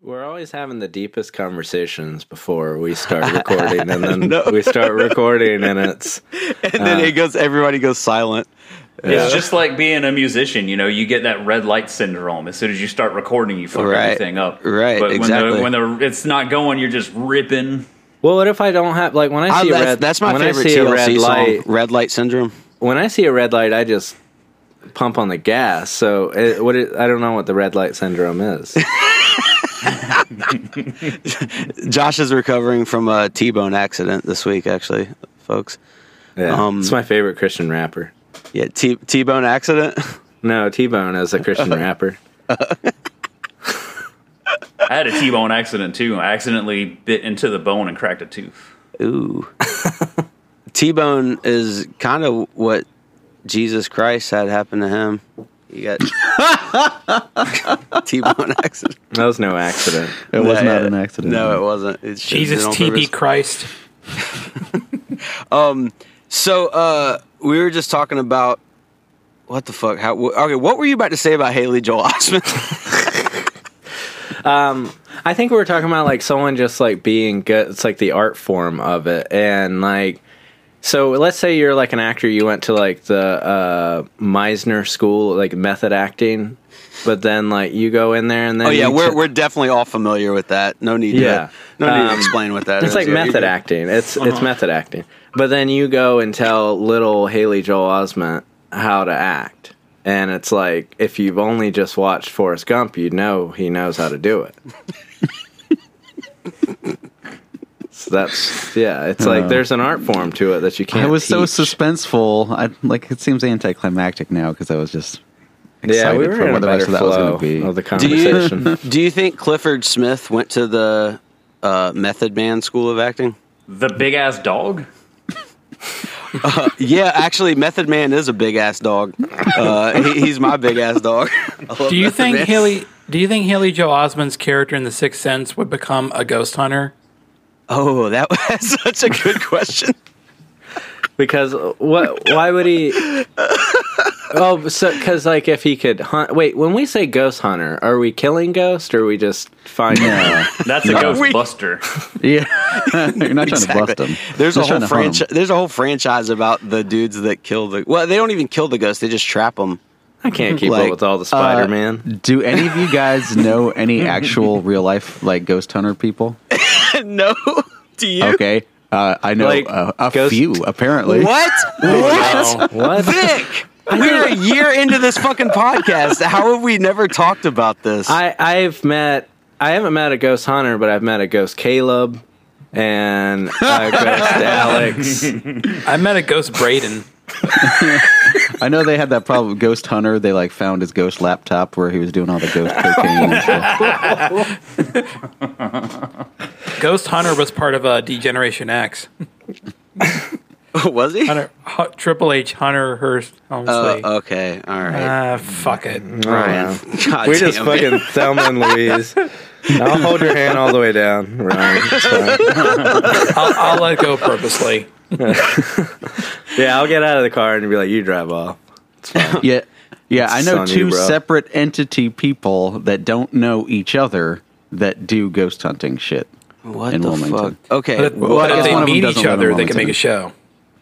We're always having the deepest conversations before we start recording, and then know. we start recording, and it's And then it uh, goes. Everybody goes silent. It's just like being a musician. You know, you get that red light syndrome. As soon as you start recording, you fuck Right. everything up. Right, But exactly. when the when the it's not going, you're just ripping. well. What if I don't have like when I see a that's, red? that's my when favorite I see TLC a red song. light. Red light syndrome. When I see a red light, I just pump on the gas. So it, what? It, I don't know what the red light syndrome is. Josh is recovering from a T-bone accident this week, actually, folks. Yeah, Um, it's my favorite Christian rapper. Yeah, T T-bone accident. No, T Bone as a Christian rapper. I had a T-bone accident too. I accidentally bit into the bone and cracked a tooth. Ooh. T-bone is kind of what Jesus Christ had happen to him. He got T-bone accident. That was no accident. It was No, not an accident. No, it wasn't. It's Jesus on TB purpose. Christ. So uh, we were just talking about what the fuck? How? wh- Okay, what were you about to say about Haley Joel Osment? Um, I think we were talking about like someone just like being good. It's like the art form of it, and like, so let's say you're like an actor. You went to like the uh, Meisner school, like method acting, but then like you go in there and then oh yeah, we're t- we're definitely all familiar with that. No need. Yeah. To, no need to Um, explain what that It's is. like Yeah, method do. acting. It's Uh-huh. it's method acting. But then you go and tell little Haley Joel Osment how to act. And it's like if you've only just watched Forrest Gump, you know he knows how to do it. so that's yeah, it's like there's an art form to it that you can't I was so suspenseful. I like it seems anticlimactic now because I was just excited Yeah, we were for in a what the rest better of that was flow going to be. of the Do you conversation. do you think Clifford Smith went to the uh, Method Man School of Acting? The big ass dog. Yeah, actually, Method Man is a big ass dog. Uh, he, he's my big ass dog. Do you Method think Man. Haley? Do you think Haley Joel Osment's character in The Sixth Sense would become a ghost hunter? Oh, that was such a good question. Because what? Why would he? Oh, so because like if he could hunt. Wait, when we say ghost hunter, are we killing ghosts or are we just finding? Them? That's a we- Ghostbuster. yeah, you're not trying to bust them. There's a whole trying to hunt 'em. franchise. There's a whole franchise about the dudes that kill the. Well, they don't even kill the ghosts. They just trap them. I can't keep Like, up with all the Spider Man. Do any of you guys know any actual real life like ghost hunter people? no, do you? Okay, uh, I know Like, uh, a ghost- few apparently. What? What? what? Vic, we're a year into this fucking podcast. How have we never talked about this? I I've met. I haven't met a ghost hunter, but I've met a ghost Caleb and a ghost Alex. I met a ghost Braden. I know they had that problem. with Ghost Hunter, they like found his ghost laptop where he was doing all the ghost cocaine and stuff. Ghost Hunter was part of uh, D-Generation X. was he? Hunter, Hu- Triple H Hunter Hearst Helmsley. Uh, okay, all right. Ah, fuck it. Ryan. God We just damn it. fucking Thelma and Louise. I'll hold your hand all the way down, Ryan. It's fine. I'll, I'll let go purposely. Yeah, I'll get out of the car and be like, "You drive off." Yeah, yeah. I know Son, you, two bro. separate entity people that don't know each other that do ghost hunting shit. What in the Wilmington. fuck? Okay. But, Well, I but if they one of them meet each other, they can make a show.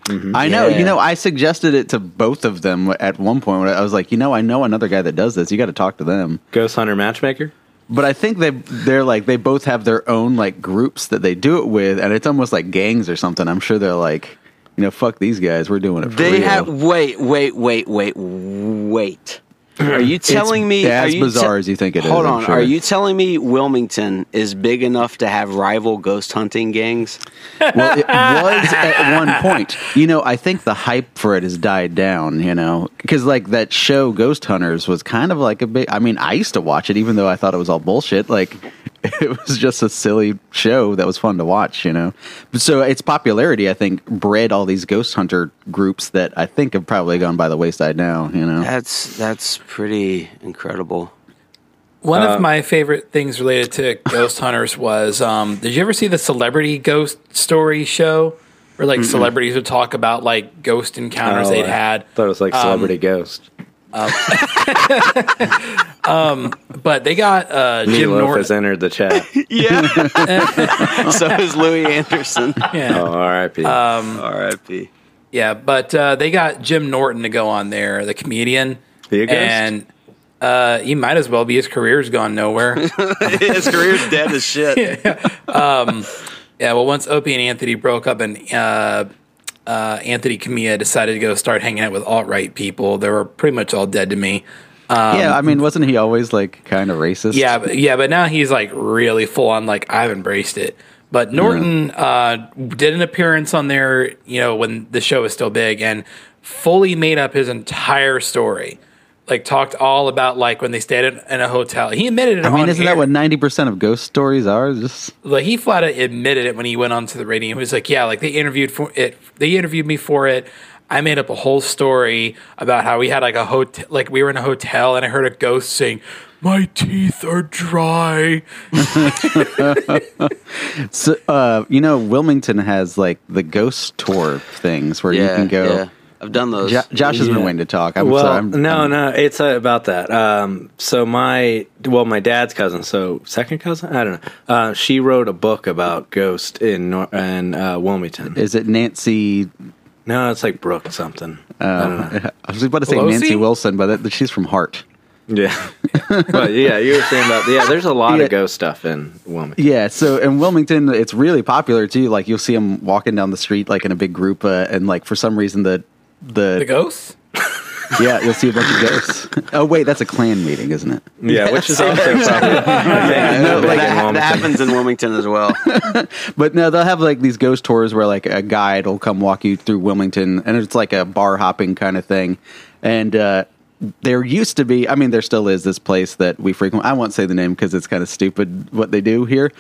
Mm-hmm. I know. Yeah. You know, I suggested it to both of them at one point. When I was like, you know, I know another guy that does this. You got to talk to them. Ghost hunter matchmaker. But I think they they're like they both have their own like groups that they do it with, and it's almost like gangs or something. I'm sure they're like, you know, fuck these guys. We're doing it. For They real. have wait, wait, wait, wait, wait. Are you telling me as bizarre as you think it is, Hold on. sure. Are you telling me Wilmington is big enough to have rival ghost hunting gangs? well, it was at one point. You know, I think the hype for it has died down. You know, because like that show Ghost Hunters was kind of like a big. I mean, I used to watch it, even though I thought it was all bullshit. Like, it was just a silly show that was fun to watch. You know, so its popularity, I think, bred all these ghost hunter groups that I think have probably gone by the wayside now. You know, That's that's pretty incredible. One Uh, of my favorite things related to ghost hunters was um, did you ever see the celebrity ghost story show where like celebrities would talk about like ghost encounters Oh, they'd had. I had? Thought it was like celebrity Um, celebrity ghost. But they got uh, Jim Meatloaf has entered the chat. Yeah. so is Louie Anderson. Yeah. Oh, R.I.P. Um, R.I.P. Yeah, but uh, they got Jim Norton to go on there, the comedian, Be a ghost? and uh, he might as well be. His career's gone nowhere. His career's dead as shit. Um yeah, well, once Opie and Anthony broke up, and uh, uh, Anthony Cumia decided to go start hanging out with alt right people, they were pretty much all dead to me. yeah, I mean, wasn't he always like kind of racist? Yeah, but, yeah, but now he's like really full on. Like I've embraced it. But Norton uh, did an appearance on there, you know, when the show was still big, and fully made up his entire story. Like talked all about like when they stayed in, in a hotel. He admitted it. I mean, isn't air. that what ninety percent of ghost stories are? Just like he flat out admitted it when he went onto the radio. He was like, "Yeah, like they interviewed for it. They interviewed me for it. I made up a whole story about how we had like a hotel, like we were in a hotel, and I heard a ghost saying." My teeth are dry. so, uh, you know, Wilmington has like the ghost tour things where you can go. yeah. I've done those. Jo- Josh has been waiting to talk. I'm well, sorry. I'm- no, I'm- no, it's uh, about that. Um, so my, well, my dad's cousin, so second cousin, I don't know. Uh, she wrote a book about ghost in Nor- in uh, Wilmington. Is it Nancy? no, it's like Brooke something. I don't know. I was about to say Pelosi? Nancy Wilson, but that, she's from Heart. Yeah, but yeah, you were saying about yeah. There's a lot Yeah. of ghost stuff in Wilmington. Yeah, so in Wilmington, it's really popular too. Like you'll see them walking down the street like in a big group, uh, and like for some reason the the, The ghosts? yeah you'll see a bunch of ghosts. oh wait, that's a clan meeting, isn't it? Yeah, which is also probably yeah, No, big in that, that happens in Wilmington as well. But no, they'll have like these ghost tours where like a guide will come walk you through Wilmington, and it's like a bar hopping kind of thing. And uh, there used to be, I mean, there still is this place that we frequent. I won't say the name because it's kind of stupid what they do here.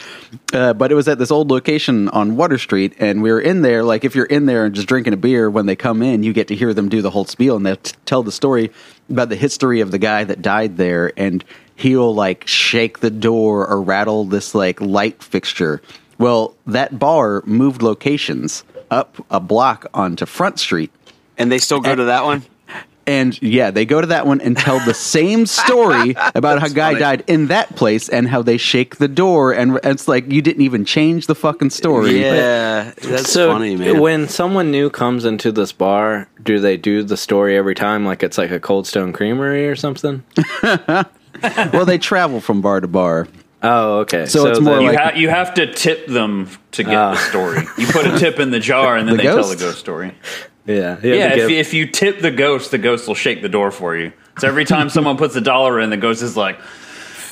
Uh, but it was at this old location on Water Street, and we were in there. Like, if you're in there and just drinking a beer, when they come in, you get to hear them do the whole spiel, and they t- tell the story about the history of the guy that died there, and he'll like shake the door or rattle this like light fixture. Well, that bar moved locations up a block onto Front Street. And they still go to that one? And yeah, they go to that one and tell the same story about how guy funny. died in that place and how they shake the door and it's like you didn't even change the fucking story. Yeah, that's so funny, man. when someone new comes into this bar, do they do the story every time like it's like a Cold Stone Creamery or something? Well, they travel from bar to bar. Oh, okay. So it's more You, like- ha- you have to tip them to get Ah. the story. You put a tip in the jar and then The they tell the ghost story. Yeah, you Yeah, if, give- if you tip the ghost, the ghost will shake the door for you. So every time someone puts a dollar in, the ghost is like,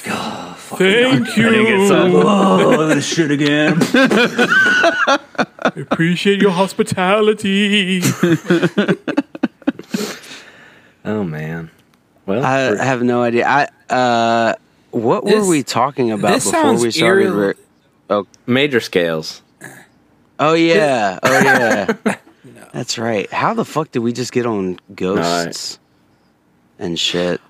Thank and gets up, you. oh, this shit again. Appreciate your hospitality. oh man. Well, I we're- have no idea. I uh, what This- were we talking about before we started? eerie- re- oh, major scales. oh yeah, oh yeah. That's right. How the fuck did we just get on ghosts and shit?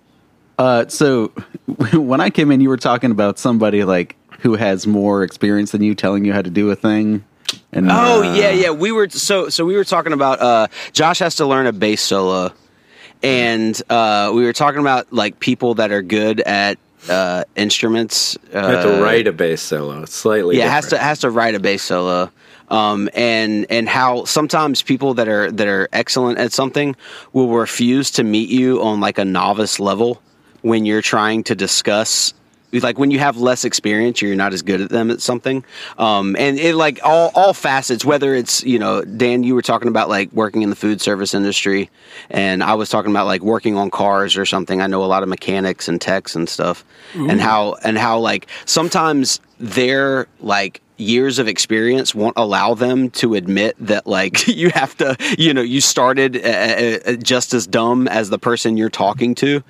Uh, so when I came in, you were talking about somebody like who has more experience than you telling you how to do a thing. And Oh uh, yeah, yeah. We were so so we were talking about uh Josh has to learn a bass solo. And uh we were talking about like people that are good at uh instruments. Uh, I have to write a bass solo. It's slightly yeah, has to has to write a bass solo. Um, and and how sometimes people that are that are excellent at something will refuse to meet you on like a novice level when you're trying to discuss like when you have less experience you're not as good at them at something. Um, and it like all all facets whether it's you know dan you were talking about like working in the food service industry and i was talking about like working on cars or something. I know a lot of mechanics and techs and stuff. And how and how like sometimes they're like years of experience won't allow them to admit that like you have to you know you started uh, uh, just as dumb as the person you're talking to.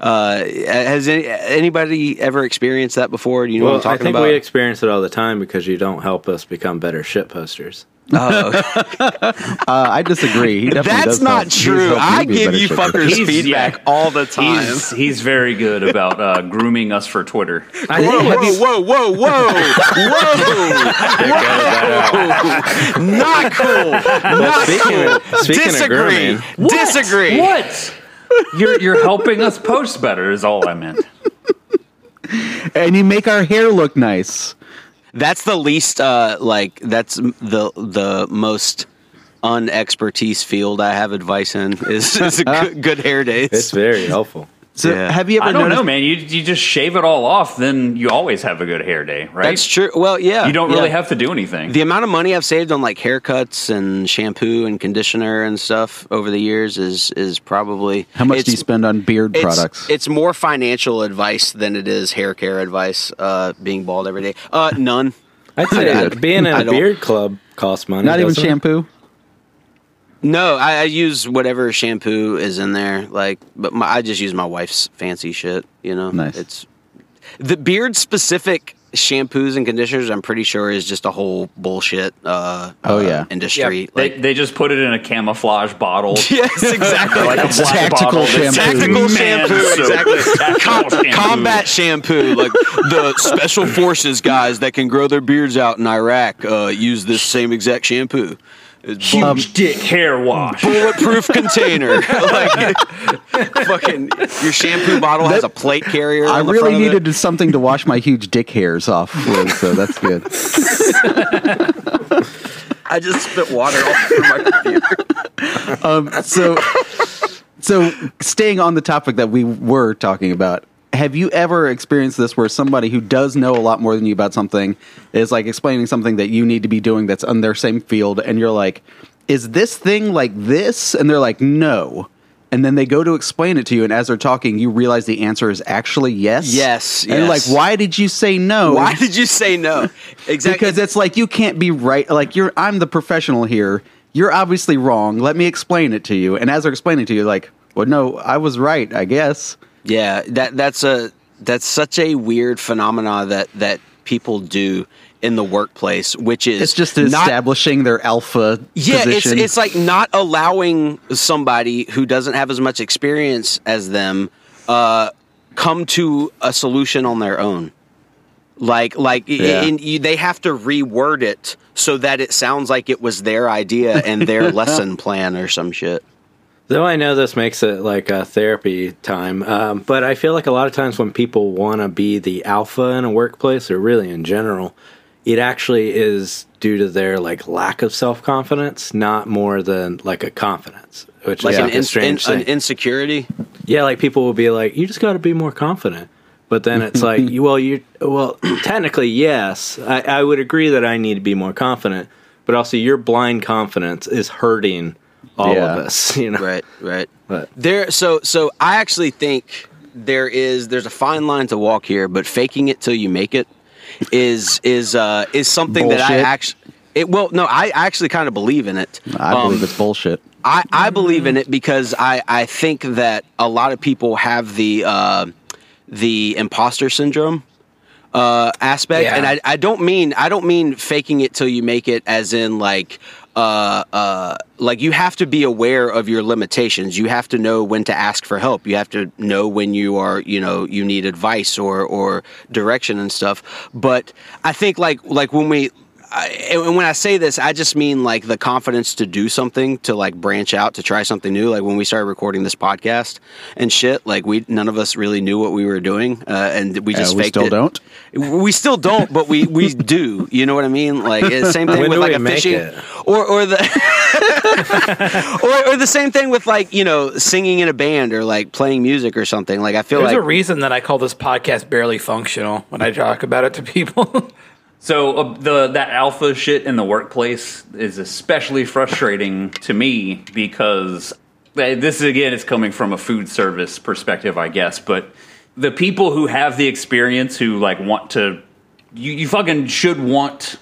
Uh, has any, anybody ever experienced that before? Do you know Well, what i'm I think about? we experience it all the time because you don't help us become better shit posters. Oh, Uh, I disagree. He definitely that's does not help- true i give you fuckers He's- feedback yeah. all the time He's, he's very good about uh, grooming us for Twitter. I Whoa, think, have whoa, whoa, whoa, whoa, Not cool. Not speaking cool. of- speaking of Disagree. grooming- Disagree. What? You're you're helping us post better. Is all I meant. and you make our hair look nice. That's the least uh like that's the the most unexpertise field I have advice in is, is a good, good hair days. It's very helpful. So Yeah. have you ever I don't noticed? know, man. You you just shave it all off, then you always have a good hair day, right? That's true. Well, yeah. You don't really yeah. have to do anything. the amount of money I've saved on like haircuts and shampoo and conditioner and stuff over the years is is probably How much do you spend on beard it's, products? It's more financial advice than it is hair care advice. Uh, being bald every day, uh, none. I'd say I- being in a beard club costs money. Not even doesn't it? Shampoo. No, I, I use whatever shampoo is in there. Like, but my, I just use my wife's fancy shit. You know, Nice. It's the beard specific shampoos and conditioners. I'm pretty sure is just a whole bullshit. Uh, Oh, uh, yeah. industry. they, Like, they just put it in a camouflage bottle. yes, exactly. Like a black tactical bottle shampoo. Tactical man shampoo, soap. exactly. Tactical shampoo. combat shampoo like the special forces guys that can grow their beards out in iraq uh, use this same exact shampoo It's bu- Huge dick hair wash. bulletproof container like fucking your shampoo bottle has a plate carrier I on the really front of it. needed something to wash my huge dick hairs off with, so that's good. i just spit water all over my computer um, so so staying on the topic that we were talking about have you ever experienced this where somebody who does know a lot more than you about something is like explaining something that you need to be doing that's on their same field and you're like is this thing like this? And they're like no. And then they go to explain it to you and as they're talking you realize the answer is actually yes? Yes, and you're like why did you say no? Why did you say no? Exactly. Because it's like you can't be right like you're i'm the professional here. You're obviously wrong. Let me explain it to you. And as they're explaining it to you like well no i was right i guess Yeah, that that's a that's such a weird phenomena that that people do in the workplace, which is it's just not, establishing their alpha yeah, position it's it's like not allowing somebody who doesn't have as much experience as them uh, come to a solution on their own. Like like Yeah. and you, they have to reword it so that it sounds like it was their idea and their lesson plan or some shit. Though I know this makes it like a therapy time, um, but I feel like a lot of times when people want to be the alpha in a workplace, or really in general, it actually is due to their like lack of self confidence, not more than like a confidence, which Like is an, like in, strange an insecurity. yeah, like people will be like, "You just got to be more confident," but then it's like, you- "Well, you well, technically, yes, I, I would agree that I need to be more confident, but also your blind confidence is hurting all Yeah. of us." You know, Right, right. But- there, so so I actually think there is there's a fine line to walk here, but faking it till you make it is is uh is something that I actually. It, well, no, I actually kind of believe in it. i Um, believe it's bullshit I, I believe in it because I, I think that a lot of people have the uh, the imposter syndrome uh, aspect, Yeah. and I, I don't mean I don't mean faking it till you make it, as in like uh, uh, like you have to be aware of your limitations. You have to know when to ask for help. You have to know when you are you know you need advice or or direction and stuff. But I think like like when we I, and when I say this, I just mean like the confidence to do something, to like branch out, to try something new. Like when we started recording this podcast and shit, like we none of us really knew what we were doing, uh, and we just Uh, we faked still it. don't We still don't, but we we do. You know what I mean? Like the same thing When with like a make fishing, it? or or the or, or the same thing with like you know singing in a band or like playing music or something. Like I feel There's like a reason that I call this podcast barely functional when I talk about it to people. So uh, the that alpha shit in the workplace is especially frustrating to me because uh, this is again is coming from a food service perspective, I guess. But the people who have the experience who like want to, you, you fucking should want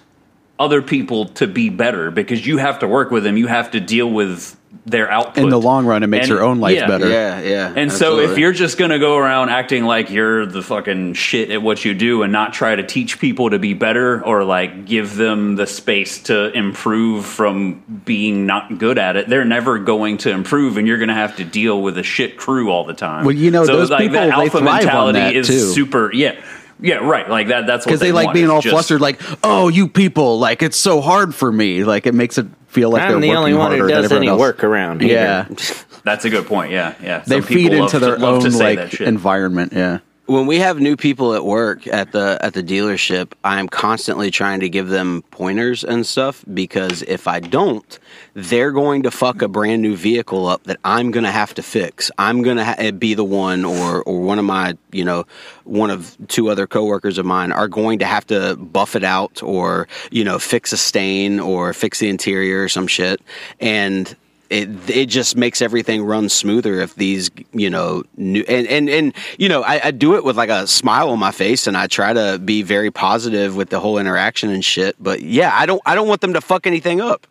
other people to be better because you have to work with them. You have to deal with their output. in the long run it makes And- your own life yeah. better yeah, yeah. And so if you're just going to go around acting like you're the fucking shit at what you do and not try to teach people to be better or like give them the space to improve from being not good at it, they're never going to improve and you're going to have to deal with a shit crew all the time. Well, you know, so those like people, that alpha mentality that, is too. super yeah. Yeah, right. Like that that's what because they, like want, being is all just- flustered like oh you people like it's so hard for me like it makes it feel like I'm they're the only one who harder than does any else. work around here. Yeah, That's a good point. Yeah, yeah. they Some feed into their love own to say like environment. Yeah. When we have new people at work at the at the dealership, I'm constantly trying to give them pointers and stuff because if I don't, they're going to fuck a brand new vehicle up that I'm going to have to fix. I'm going to ha- eh, be the one or or one of my, you know, one of two other coworkers of mine are going to have to buff it out or, you know, fix a stain or fix the interior or some shit. And it it just makes everything run smoother if these you know new and and and you know I, I do it with like a smile on my face and I try to be very positive with the whole interaction and shit. But yeah, I don't I don't want them to fuck anything up.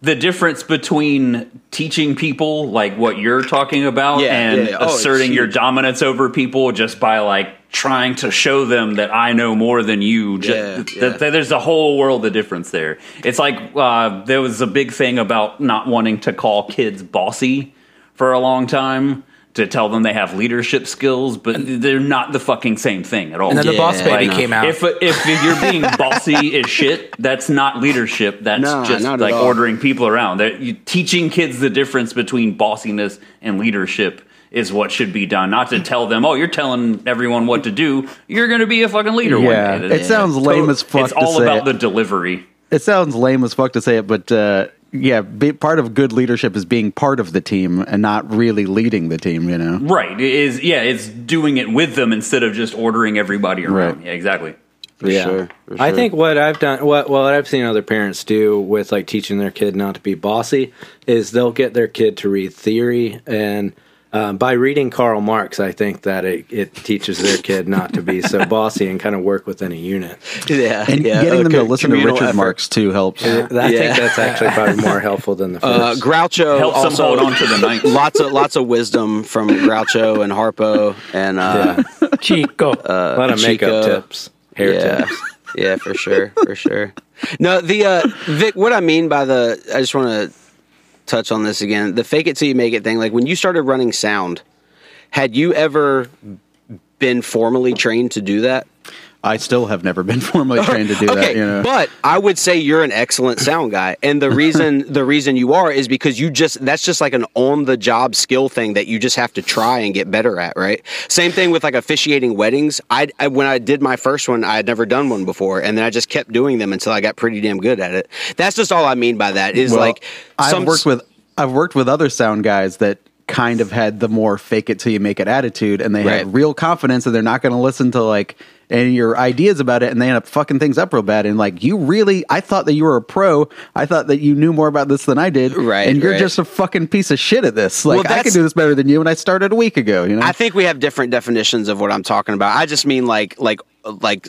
The difference between teaching people like what you're talking about Yeah, and yeah. Oh, asserting your dominance over people just by like trying to show them that I know more than you. Yeah, th- th- there's a whole world of difference there. It's like uh, there was a big thing about not wanting to call kids bossy for a long time. To tell them they have leadership skills, but they're not the fucking same thing at all. And then the Boss Baby I know. came out. If if you're being bossy as shit, that's not leadership. That's Nah, just like ordering people around. That you, teaching kids the difference between bossiness and leadership is what should be done. Not to tell them, "Oh, you're telling everyone what to do. You're going to be a fucking leader Yeah, one day." it sounds lame as fuck It's to all say about it. the delivery. It sounds lame as fuck to say it, but uh, yeah, be, part of good leadership is being part of the team and not really leading the team. You know. Right? It is yeah, it's doing it with them instead of just ordering everybody around. Right. Yeah, exactly. For yeah. sure, for I sure. think what I've done, what what I've seen other parents do with like teaching their kid not to be bossy is they'll get their kid to read theory, and um, by reading Karl Marx, I think that it, it teaches their kid not to be so bossy and kind of work within a unit. yeah, And yeah, getting uh, them to co- listen to Richard effort. Marx too helps. I Yeah. think that's actually probably more helpful than the Uh. Groucho Helps them also hold on to the night. lots of lots of wisdom from Groucho and Harpo and uh, Chico. a lot of makeup tips, hair yeah. tips. Yeah, for sure, for sure. No, the uh, Vic. What I mean by the, I just want to touch on this again. The fake it till you make it thing. Like when you started running sound, had you ever been formally trained to do that? I still have never been formally trained to do okay, that. You know. but I would say you're an excellent sound guy, and the reason the reason you are is because you just that's just like an on the job skill thing that you just have to try and get better at, right? Same thing with like officiating weddings. I, I when I did my first one, I had never done one before, and then I just kept doing them until I got pretty damn good at it. That's just all I mean by that is Well, like I've worked with I've worked with other sound guys that kind of had the more fake it till you make it attitude, and they Right. had real confidence that they're not going to listen to like any of your ideas about it, and they end up fucking things up real bad. And like, you really, I thought that you were a pro. I thought that you knew more about this than I did. Right, and you're right. just a fucking piece of shit at this. Like, Well, I can do this better than you, and I started a week ago. You know. I think we have different definitions of what I'm talking about. I just mean like like like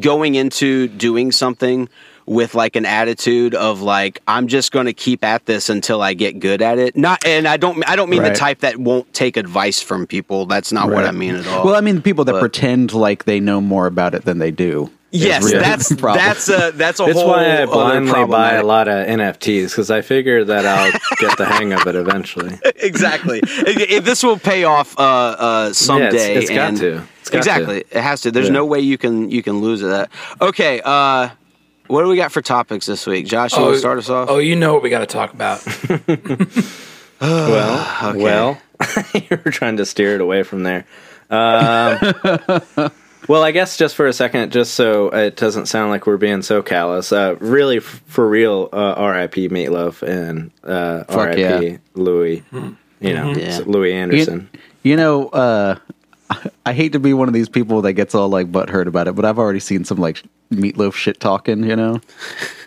going into doing something with like an attitude of like I'm just going to keep at this until I get good at it. Not and I don't I don't mean Right. the type that won't take advice from people. That's not what I mean at all. Well, I mean, the people that But- pretend like they know more about it than they do. yes, really that's the that's a that's a That's whole why I other blindly buy a lot of NFTs because I figure that I'll get the hang of it eventually. exactly. It- it- this will pay off uh, uh, someday. it's got and- to. It's got exactly. It has to. There's Yeah. no way you can you can lose at that. Okay. Uh, what do we got for topics this week, Josh? You want to start us off? Oh, you know what we got to talk about. Well, well, you were trying to steer it away from there. Um, well, I guess just for a second, just so it doesn't sound like we're being so callous. Uh, really, f- for real, uh, R.I.P. Meatloaf and uh, Fuck R.I.P. yeah. Louie. You know, Yeah. Louie Anderson. You, you know, uh, I hate to be one of these people that gets all like butthurt about it, but I've already seen some like meatloaf shit talking, you know.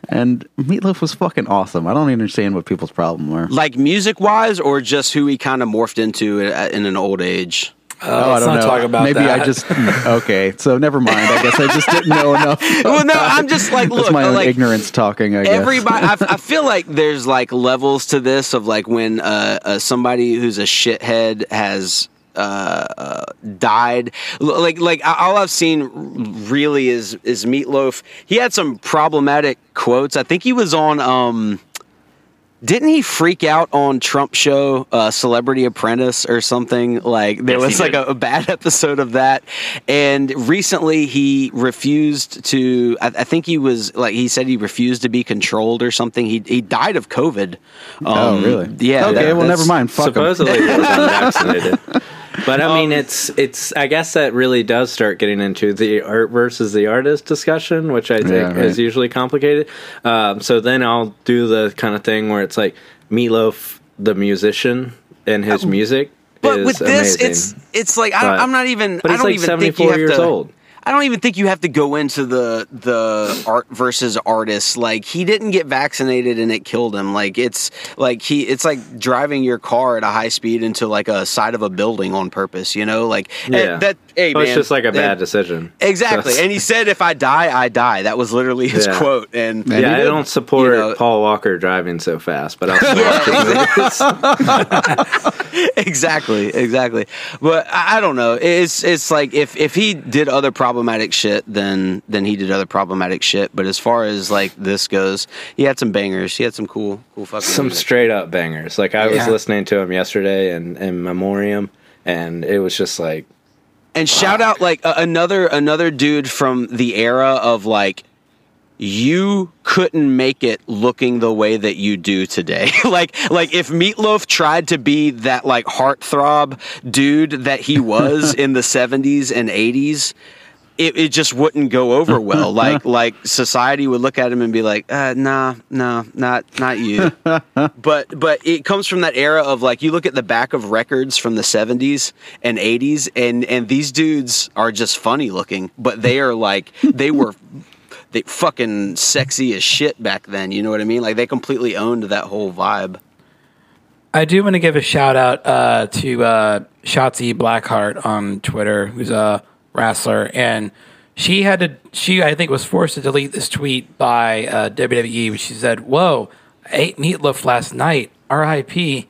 And meatloaf was fucking awesome. I don't even understand what people's problem were. Like music wise, or just who he kind of morphed into in an old age? Oh, let's not talk about Maybe that. I just okay. So never mind. I guess I just didn't know enough. Well, no, I'm just like, That's look, my own like ignorance talking. I guess. everybody. I, I feel like there's like levels to this of like when uh, uh, somebody who's a shithead has uh, uh, died. L- Like like all I've seen really is is Meatloaf. He had some problematic quotes. I think he was on. um didn't he freak out on Trump show uh, Celebrity Apprentice or something? Like there Yes, was like a, a bad episode of that. And recently he refused to. I, I think he was like he said he refused to be controlled or something. He he died of COVID. Oh, Um, really? Yeah. Okay, that- well, never mind. Fuck 'em. Supposedly he was unvaccinated. But I mean, it's it's. I guess that really does start getting into the art versus the artist discussion, which I think Yeah, right. is usually complicated. Um, so then I'll do the kind of thing where it's like Meatloaf, the musician, and his music. But with this, amazing. it's it's like I, But- I'm not even. but I don't like even think you 74 have years to, old. I don't even think you have to go into the the art versus artist. Like he didn't get vaccinated and it killed him. Like it's like he it's like driving your car at a high speed into like a side of a building on purpose. You know, like eh, Yeah. that. Hey But man, it's just like a bad decision. Exactly, and he said, "If I die, I die." That was literally his Yeah. quote. And And yeah, I don't support You know- Paul Walker driving so fast, but I'll support his exactly, exactly. But I, I don't know. It's it's like if if he did other problematic shit, then then he did other problematic shit. But as far as like this goes, he had some bangers. He had some cool cool fucking some music. straight up bangers. Like I was Yeah. listening to him yesterday in, in memoriam, and it was just like And shout out like a another another dude from the era of like you couldn't make it looking the way that you do today. like like if Meatloaf tried to be that like heartthrob dude that he was in the 70s and 80s, it, it just wouldn't go over well. like like society would look at him and be like, uh, nah, nah, not not you. but but it comes from that era of like you look at the back of records from the 70s and 80s and and these dudes are just funny looking, but they are like they were they fucking sexy as shit back then, you know what I mean? Like they completely owned that whole vibe. I do want to give a shout out uh, to uh, Shotzi Blackheart on Twitter, who's a wrestler, and she had to. She I think was forced to delete this tweet by uh, WWE. She said, "Whoa, I ate meatloaf last night. R.I.P."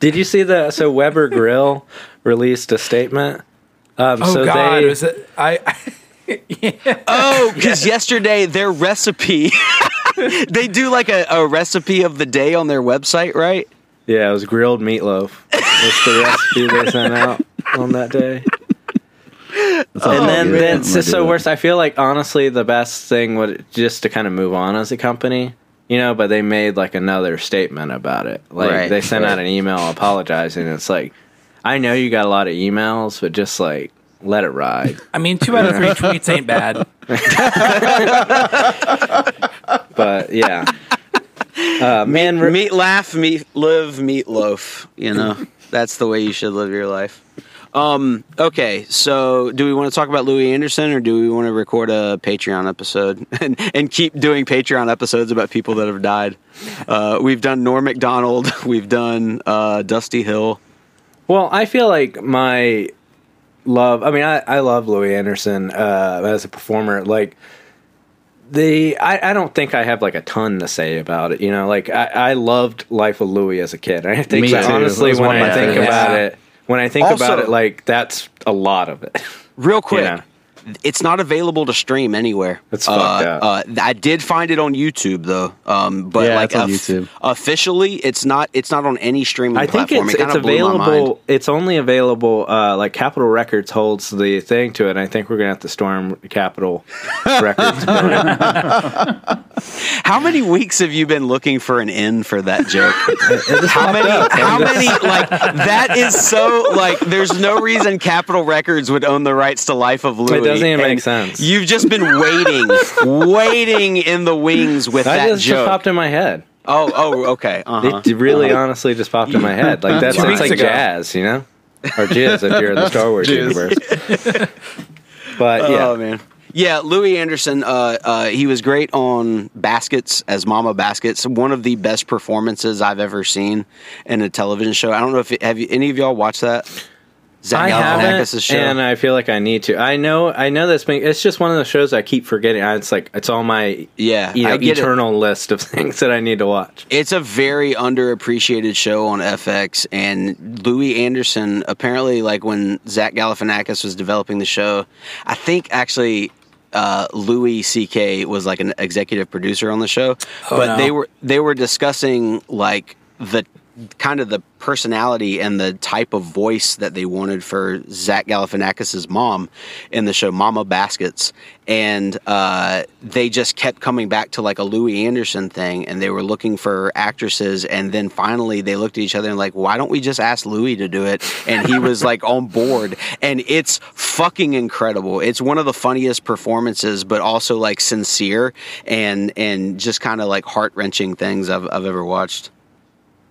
Did you see the so Weber Grill released a statement? Um, Oh so God, they, was it? I. Oh, because yesterday their recipe, they do like a, a recipe of the day on their website, right? Yeah, it was grilled meatloaf. That's the recipe they sent out on that day. and then, good. then so, so worse. I feel like honestly, the best thing would just to kind of move on as a company, you know. But they made like another statement about it. Like Right, they sent right. out an email apologizing. It's like, I know you got a lot of emails, but just like let it ride. I mean, two out of three tweets ain't bad. But yeah, uh, man, re- Meat laugh, meat live, meat loaf. You know, that's the way you should live your life. Um, okay, so do we want to talk about Louie Anderson or do we want to record a Patreon episode and, and keep doing Patreon episodes about people that have died? Uh, we've done Norm MacDonald, we've done uh, Dusty Hill. Well, I feel like my love. I mean, I, I love Louie Anderson uh, as a performer. Like the, I, I don't think I have like a ton to say about it. You know, like I, I loved Life of Louie as a kid. I think Me too. honestly, It was when I think favorites. about Yeah. it, when I think Also- about it, like that's a lot of it. Real quick, Yeah. It's not available to stream anywhere. That's uh, fucked up. Uh, I did find it on YouTube though, um, but Yeah, like on YouTube. officially, it's not. It's not on any streaming I think platform. it's it it's of blew my mind. available. It's only available. Uh, like Capitol Records holds the thing to it. And I think we're gonna have to storm Capitol Records. How many weeks have you been looking for an end for that joke? how many? up. How many? Like that is so. Like there's no reason Capitol Records would own the rights to Life of Louie. It doesn't even make sense. You've just been waiting, waiting in the wings with That that just, just joke. popped in my head. oh, oh, okay. Uh-huh. It really, honestly, just popped in my head. Like that's like ago. jazz, you know, or jizz if you're in the Star Wars universe. but yeah, Oh man. Yeah, Louie Anderson. Uh, uh, he was great on Baskets as Mama Baskets. One of the best performances I've ever seen in a television show. I don't know if it, have you, any of y'all watched that. Zach I haven't, and I feel like I need to. I know, I know that's. It's just one of those shows I keep forgetting. It's like it's on my yeah, you know get it. eternal list of things that I need to watch. It's a very underappreciated show on FX, and Louie Anderson apparently, like when Zach Galifianakis was developing the show, I think actually uh, Louis C.K. was like an executive producer on the show, Oh, but no. they were they were discussing like the kind of the personality and the type of voice that they wanted for Zach Galifianakis's mom in the show Mama Baskets, and uh, they just kept coming back to like a Louie Anderson thing, and they were looking for actresses, and then finally they looked at each other and like, why don't we just ask Louie to do it? And he was like on board, and it's fucking incredible. It's one of the funniest performances, but also like sincere and and just kind of like heart wrenching things I've I've ever watched.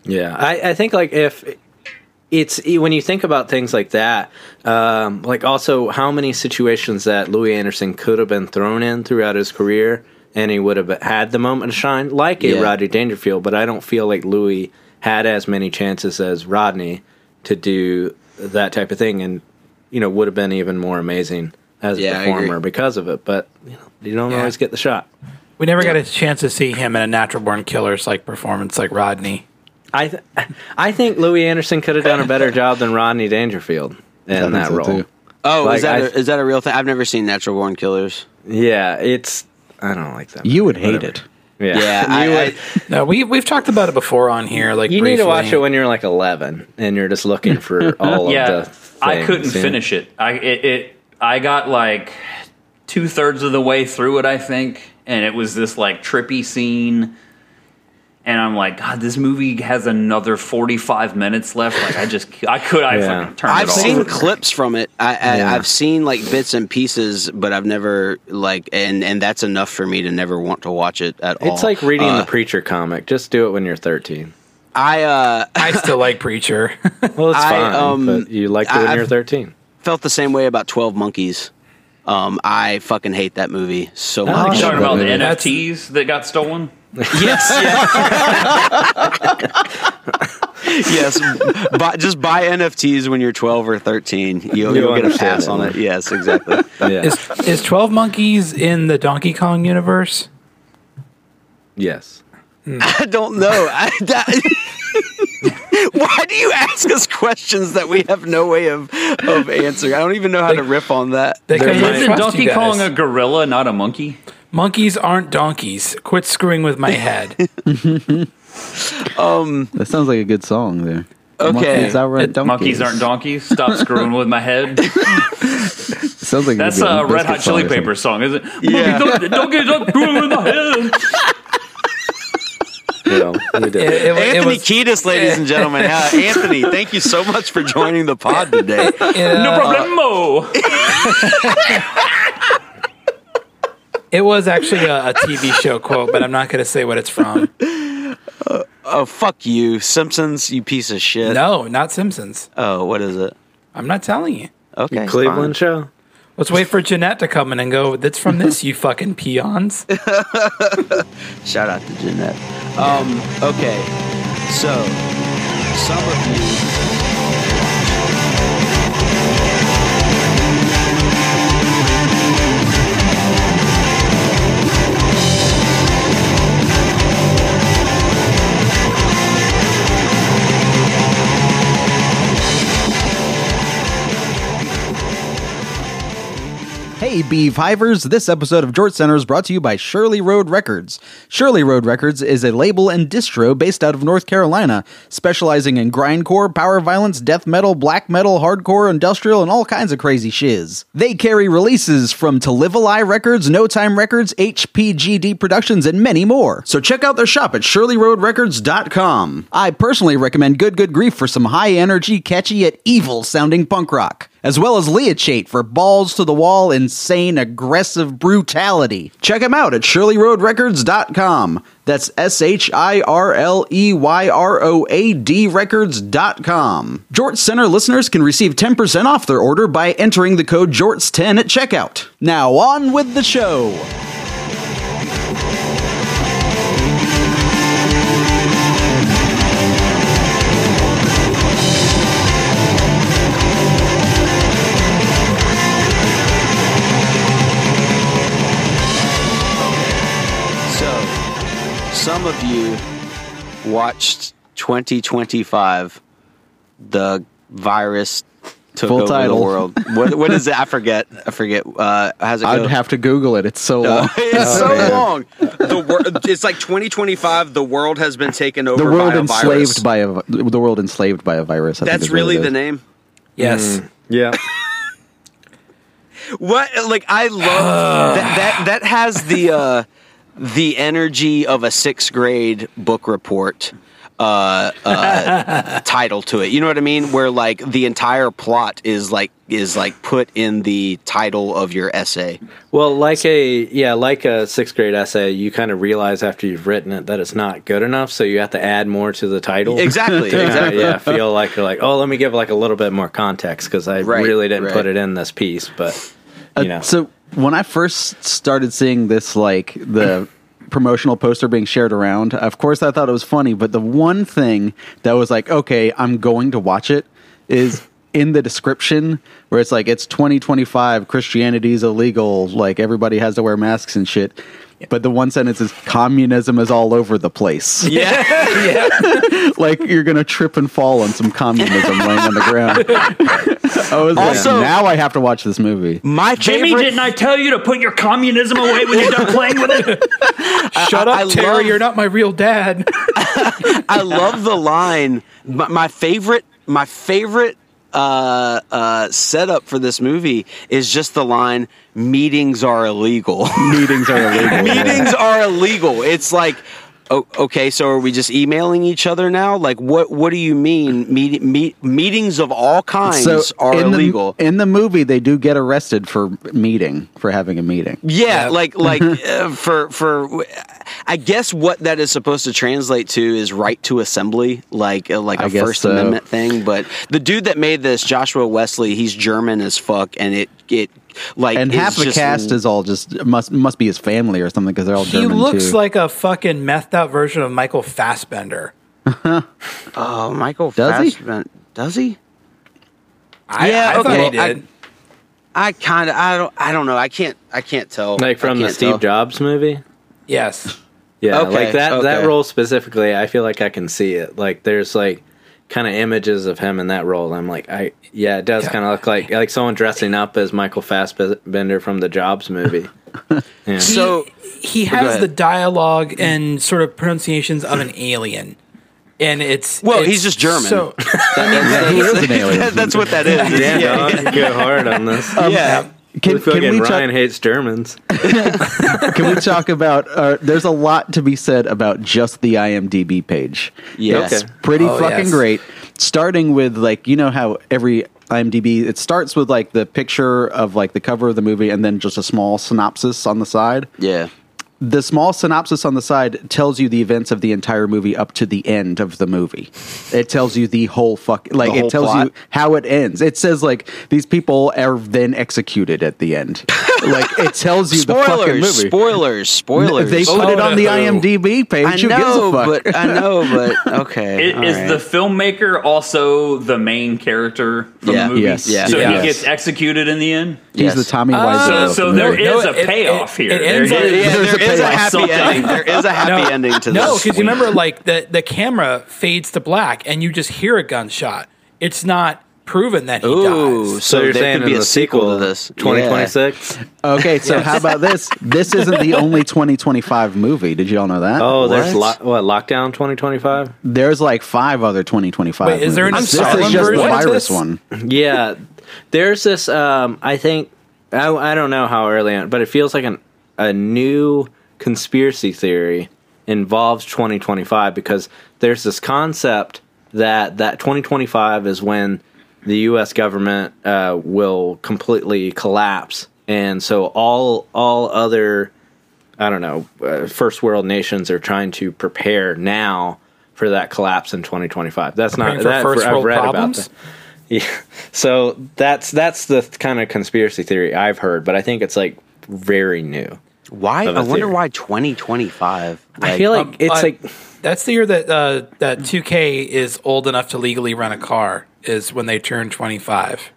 Yeah, I, I think like if it's when you think about things like that, um, like also how many situations that Louie Anderson could have been thrown in throughout his career, and he would have had the moment to shine, like a Yeah. Rodney Dangerfield. But I don't feel like Louie had as many chances as Rodney to do that type of thing, and you know would have been even more amazing as Yeah, a I performer because of it. But you know you don't Yeah. always get the shot. We never got a chance to see him in a natural born killers like performance like Rodney. I th- I think Louie Anderson could have done a better job than Rodney Dangerfield in think that so, role. too. Oh, Like, is that I- a, is that a real thing? I've never seen Natural Born Killers. Yeah, it's I don't like that. You would hate Whatever. it. Yeah, Yeah, you, I, would- No, we we've talked about it before on here. Like you need to watch it when you're like 11 and you're just looking for all yeah, of the. I couldn't you know? finish it. I it, it I got like two thirds of the way through it, I think, and it was this like trippy scene. And I'm like, God, this movie has another 45 minutes left. Like, I just, I could, I Yeah. fucking turn I've it off. seen clips from it. I, I, Yeah. I've seen like bits and pieces, but I've never like, and and that's enough for me to never want to watch it at all. It's like reading Uh, the Preacher comic. Just do it when you're 13. I uh, I still like Preacher. Well, it's I, fine, um, but you liked it when I've- you're 13. felt the same way about Twelve Monkeys. Um, I fucking hate that movie so Oh, You're much. talking about the NFTs that got stolen? Yes, yes. Buy, just buy NFTs when you're 12 or 13. You'll, You'll you'll get a pass on it. Yes, exactly. Yeah. is is Twelve Monkeys in the Donkey Kong universe? yes. I don't know. I, that, why do you ask us questions that we have no way of, of answering? I don't even know how to riff on that. Because I Isn't Donkey you. Kong a gorilla, not a monkey? Monkeys aren't donkeys. Quit screwing with my head. That sounds like a good song there. Okay. Monkeys outrun donkeys. Monkeys aren't donkeys. Stop screwing with my head. Sounds like That's a a Red Hot Chili song Peppers song, isn't it? Yeah. Monkeys don't, don't get screwing with my head. You we did. It, it, it Anthony was Kiedis, ladies and gentlemen. Uh, Anthony, thank you so much for joining the pod today. it, uh, No problemo. It was actually a, a TV show quote, but I'm not going to say what it's from. Oh, fuck you, Simpsons, you piece of shit. No, not Simpsons. Oh, what is it? I'm not telling you. Okay. Cleveland show. Let's wait for Jeanette to come in and go. That's from this, you fucking peons. Shout out to Jeanette. Um, okay. So, some of you. Hey, Beeve Hivers! This episode of Jort Center is brought to you by Shirley Road Records. Shirley Road Records is a label and distro based out of North Carolina, specializing in grindcore, power violence, death metal, black metal, hardcore, industrial, and all kinds of crazy shiz. They carry releases from To Live a Lie Records, No Time Records, HPGD Productions, and many more. So check out their shop at ShirleyRoadRecords.com. I personally recommend Good Good Grief for some high energy, catchy yet evil sounding punk rock as well as Leachate for balls to the wall, insane, aggressive brutality. Check them out at ShirleyRoadRecords.com. That's S H I R L E Y R O A D Records.com. Jorts Center listeners can receive 10% off their order by entering the code JORTS10 at checkout. Now, on with the show. Some of you watched 2025, the virus took Full over title. the world. What, what is it? I forget. I forget. Uh, how's it go? I'd have to Google it. It's so long. it's so man. long. The wor- it's like 2025. The world has been taken over. The world by a enslaved virus. by a the world enslaved by a virus. I That's is what really the name. Yes. Yeah. What? Like I love that. That that has the uh, the energy of a sixth grade book report uh, uh, title to it. You know what I mean? Where like the entire plot is like is like put in the title of your essay. Well, like a yeah, like a sixth grade essay, you kind of realize after you've written it that it's not good enough, so you have to add more to the title. Exactly. Exactly. yeah, feel like you're like, oh, let me give like a little bit more context because I Right, really didn't right. put it in this piece, but Uh, you know. So when I first started seeing this, like the promotional poster being shared around, of course I thought it was funny. But the one thing that was like, okay, I'm going to watch it, is in the description where it's like it's 2025, Christianity is illegal, like everybody has to wear masks and shit. But the one sentence is communism is all over the place. Yeah. like you're gonna trip and fall on some communism laying on the ground. I was Also- like, now I have to watch this movie. My Jimmy, favorite. didn't I tell you to put your communism away when you're done playing with it? Shut up, I Terry. love- You're not my real dad. I love the line. My, my favorite, my favorite uh, uh, setup for this movie is just the line: "Meetings are illegal." Meetings are illegal. Meetings are illegal. It's like. Oh, okay, so are we just emailing each other now? Like, what? What do you mean? Meet, meet, meetings of all kinds are in illegal. The, in the movie, they do get arrested for meeting, for having a meeting. Yeah, Yep. like like uh, for for I guess what that is supposed to translate to is right to assembly, like uh, like I a First so. Amendment thing. But the dude that made this, Joshua Wesley, he's German as fuck, and it it like And half the just- cast is all just must must be his family or something because they're all he German looks too. like a fucking methed out version of Michael Fassbender. oh Michael Does he? Fassbender. Does he? I, Yeah, I okay. he did. I kind of I don't I don't know. I can't I can't tell. like from the Steve tell. Jobs movie. yes. Yeah, Okay, like that that role specifically, I feel like I can see it. Like there's like kind of images of him in that role. I'm like, I yeah, it does Yeah. kind of look like like someone dressing up as Michael Fassbender from the Jobs movie. Yeah. So He Go has the dialogue and sort of pronunciations of an alien. And it's Well, it's he's just German. So that- he is an alien. that's what that is. Damn, dog, go hard on this. Um, yeah. Can, Fucking can we Ryan talk, hates Germans. can we talk about? Uh, there's a lot to be said about just the IMDb page. Yes. Okay. It's pretty Oh, fucking yes. great. Starting with like you know how every IMDb it starts with like the picture of like the cover of the movie and then just a small synopsis on the side. Yeah. The small synopsis on the side tells you the events of the entire movie up to the end of the movie. It tells you the whole fuck like whole it tells plot? you how it ends. It says like these people are then executed at the end. like it tells you the fucking Spoilers, movie. spoilers, spoilers. They put it on the Photo. IMDb page. I Who gives know, a fuck? but I know, but okay. I- Is the filmmaker also the main character from Yeah. the movie? Yes. Yeah. So Yes. he gets executed in the end. He's Yes. the Tommy Uh, Wiseau. So, of so the there movie. is No, a it- payoff it- here. it There ends is- on- yeah, There's there a is a happy Something. ending. There is a happy No. ending to No, this. because you remember, like the the camera fades to black, and you just hear a gunshot. It's not proven that he Ooh, dies. So, so you're there saying could in be a sequel sequel to this. 2026? Okay, so how about this? This isn't the only 2025 movie. Did you all know that? Oh, there's lo- What? what lockdown 2025? There's like five other 2025. Wait, is there an movies. This is just the virus this? one. Yeah, there's this. Um, I think I, I don't know how early on, but it feels like an a new conspiracy theory involves 2025 because there's this concept that that 2025 is when the U.S. government uh, will completely collapse, and so all all other I don't know uh, first world nations are trying to prepare now for that collapse in 2025. That's not Preparing for that first I've world read problems? about that. Yeah. So that's that's the kind of conspiracy theory I've heard, but I think it's like very new. Why? I wonder theory. why 2025. I feel like Um, it's uh, like That's the year that uh, that 2K is old enough to legally rent a car. Is when they turn 25.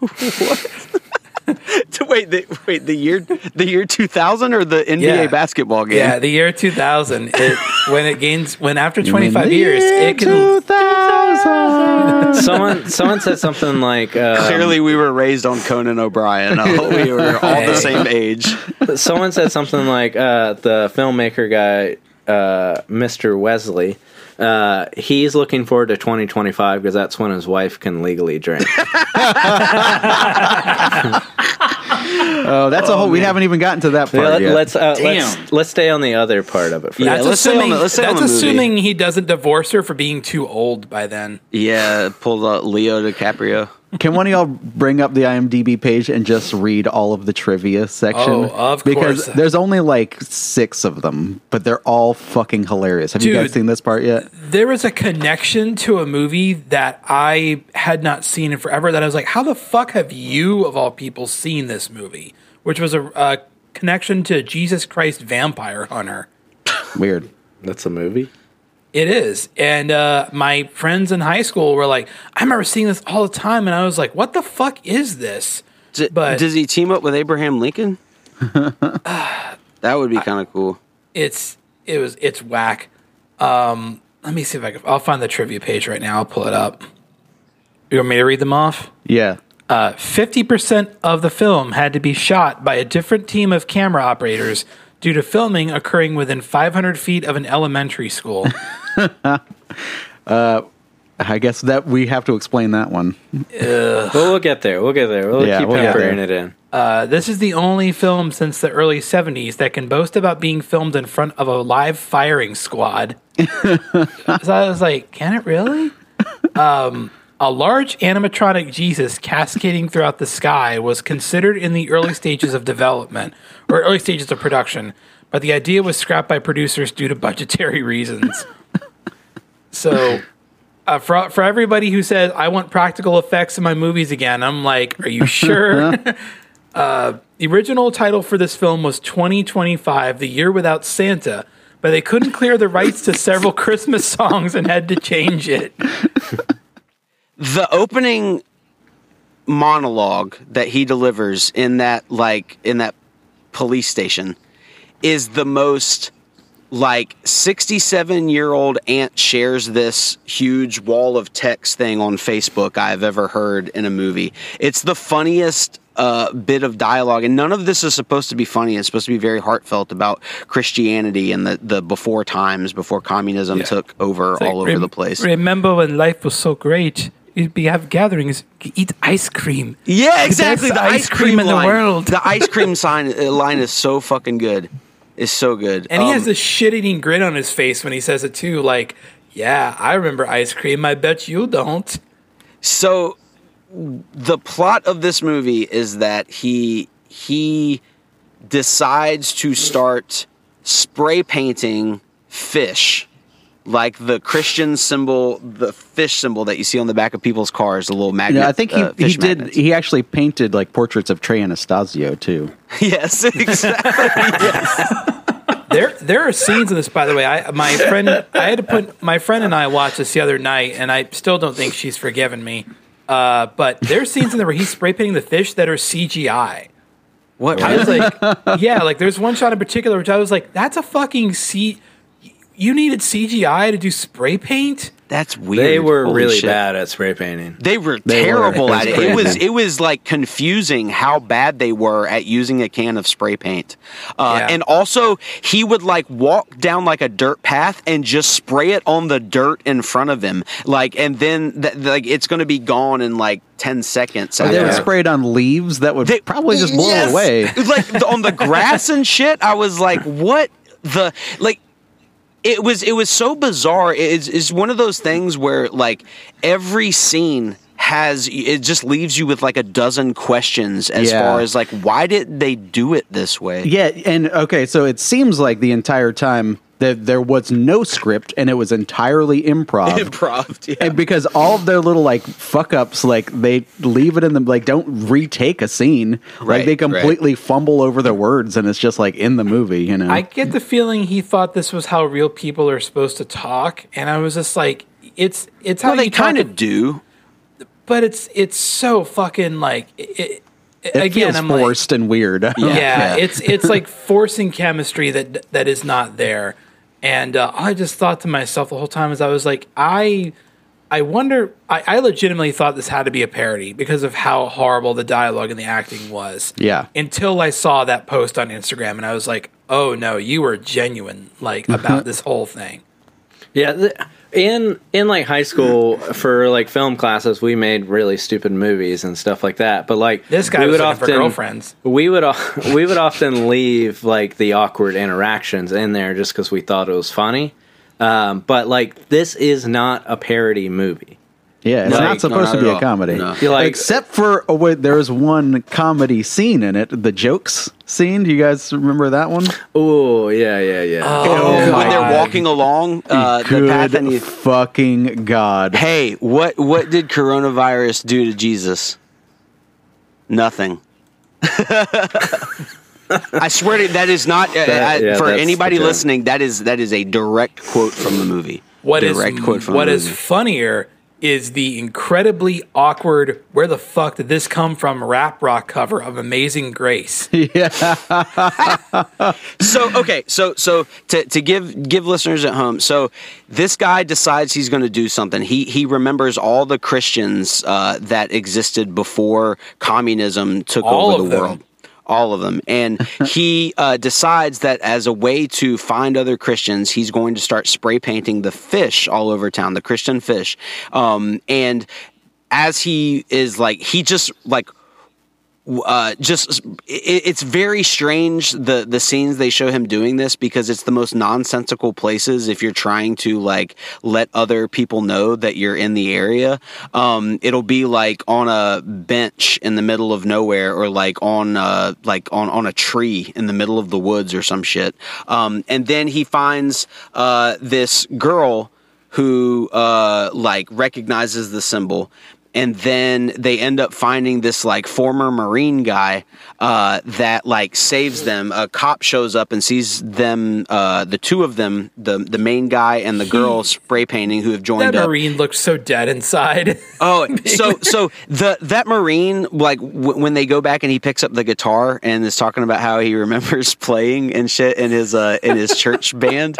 wait, the, wait, the year the year 2000 or the NBA Yeah. basketball game? Yeah, the year 2000. It, when it gains, when after 25 years, year it can. 2000. someone someone said something like um, Clearly, we were raised on Conan O'Brien. Uh, we were all the same age. someone said something like uh, the filmmaker guy, uh, Mr. Wesley. Uh, he's looking forward to 2025 because that's when his wife can legally drink. Oh, that's a whole. We haven't even gotten to that part Let, yet. us uh, Damn. let's let's stay on the other part of it first. Yeah, That's let's stay on assuming, the- let's stay on that's the movie. assuming he doesn't divorce her for being too old by then. Yeah, pulled out Leo DiCaprio. Can one of y'all bring up the IMDb page and just read all of the trivia section? Oh, of because course. there's only like six of them, but they're all fucking hilarious. Have you guys seen this part yet? There was a connection to a movie that I had not seen in forever that I was like, how the fuck have you, of all people, seen this movie? Which was a, a connection to Jesus Christ Vampire Hunter. Weird. That's a movie. It is. And uh, my friends in high school were like, I remember seeing this all the time. And I was like, what the fuck is this? D- But- does he team up with Abraham Lincoln? that would be kind of cool. It's it was it's whack. Um, let me see if I can. I'll find the trivia page right now. I'll pull it up. You want me to read them off? Yeah. Fifty percent of the film had to be shot by a different team of camera operators due to filming occurring within 500 feet of an elementary school. I guess that we have to explain that one. Well, we'll get there. We'll get there. We'll Yeah, keep we'll get peppering there. it in. Uh, this is the only film since the early 70s that can boast about being filmed in front of a live firing squad. so I was like, can it really? Um, a large animatronic Jesus cascading throughout the sky was considered in the early stages of development or early stages of production, but the idea was scrapped by producers due to budgetary reasons. So, uh, for for everybody who says I want practical effects in my movies again, I'm like, are you sure? uh, the original title for this film was 2025, the year without Santa, but they couldn't clear the rights to several Christmas songs and had to change it. the opening monologue that he delivers in that like in that police station is the most like 67 year old aunt shares this huge wall of text thing on Facebook I've ever heard in a movie. It's the funniest uh, bit of dialogue, and none of this is supposed to be funny. It's supposed to be very heartfelt about Christianity and the, the before times, before communism took over all over Rem- the place. Remember when life was so great? You'd be have gatherings, eat ice cream. Yeah, exactly. The ice cream, in the world. The ice cream sign uh, line is so fucking good. It's so good. And he Um, has this shit-eating grin on his face when he says it too. Like, yeah, I remember ice cream. I bet you don't. so the plot of this movie is that he he decides to start spray painting fish like the Christian symbol, the fish symbol that you see on the back of people's cars, the little magnet. Yeah, I think he, uh, he did. magnets. He actually painted like portraits of Trey Anastasio too. yes, exactly. yes. There, there are scenes in this. By the way, I my friend, I had to put my friend and I watched this the other night, and I still don't think she's forgiven me. Uh, but there's scenes in there where he's spray painting the fish that are CGI. what? I was like, yeah, like there's one shot in particular which I was like, that's a fucking C. You needed CGI to do spray paint. That's weird. They were Holy really shit. bad at spray painting. They were They terrible It was at it. It was it was like confusing how bad they were at using a can of spray paint. Uh, Yeah. And also, he would like walk down like a dirt path and just spray it on the dirt in front of him, like, and then th- like it's going to be gone in like ten seconds. Or they would spray it on leaves that would They- probably just blow Yes! it away. like the- on the grass and shit. I was like, what the like. It was it was so bizarre. It's, it's one of those things where like every scene has it just leaves you with like a dozen questions as Yeah. far as like why did they do it this way? Yeah, and okay, so it seems like the entire time that there was no script and it was entirely improv. Improv, yeah. And because all of their little like fuck ups, like they leave it in the like don't retake a scene. Right, like they right. completely fumble over the words and it's just like in the movie, you know. I get the feeling he thought this was how real people are supposed to talk, and I was just like, it's it's how Well, they kind of do. but it's it's so fucking like it, It again, feels I'm like, forced and weird. yeah, Yeah. it's it's like forcing chemistry that that is not there. And uh, I just thought to myself the whole time as I was like, I I wonder. I, I legitimately thought this had to be a parody because of how horrible the dialogue and the acting was. Yeah. Until I saw that post on Instagram, and I was like, oh no, you were genuine like about this whole thing. Yeah, th- in in like high school for like film classes, we made really stupid movies and stuff like that. But like This guy we was would for girlfriends. We would we would often leave like the awkward interactions in there just because we thought it was funny. Um, but like this is not a parody movie. Yeah, it's Like- not supposed No, to not be at a all. comedy. No. You're like- Except for oh, wait, there is one comedy scene in it, the jokes scene. Do you guys remember that one? Oh yeah, yeah, yeah. Oh, when they're walking along uh, the Good path and you, fucking god! hey, what what did coronavirus do to Jesus? Nothing. I swear to that is not uh, That- I- yeah, for that's anybody the joke. listening. That is that is a direct quote from the movie. What is direct quote from what the is movie. funnier is the incredibly awkward "Where the fuck did this come from?" rap rock cover of "Amazing Grace." yeah so okay so so to, to give give listeners at home so this guy decides he's going to do something he he remembers all the christians uh, that existed before communism took All over of the them. world all of them. And he uh, decides that as a way to find other christians he's going to start spray painting the fish all over town the christian fish. Um, and as he is like he just like uh, just it, it's very strange the the scenes they show him doing this because it's the most nonsensical places if you're trying to like let other people know that you're in the area. Um it'll be like on a bench in the middle of nowhere or like on uh like on on a tree in the middle of the woods or some shit. Um and then he finds uh this girl who uh like recognizes the symbol and then they end up finding this like former marine guy uh, that like saves them a cop shows up and sees them uh, the two of them the the main guy and the girl spray painting who have joined That up marine looks so dead inside. Oh, so so the that marine like w- when they go back and he picks up the guitar and is talking about how he remembers playing and shit in his uh in his church band.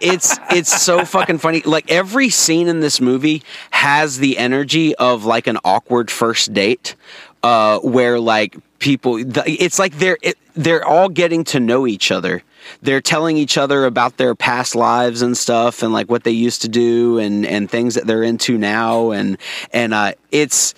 It's it's so fucking funny. Like every scene in this movie has the energy of like an awkward first date, uh, where like people, it's like they're it, they're all getting to know each other. They're telling each other about their past lives and stuff, and like what they used to do, and and things that they're into now, and and uh, it's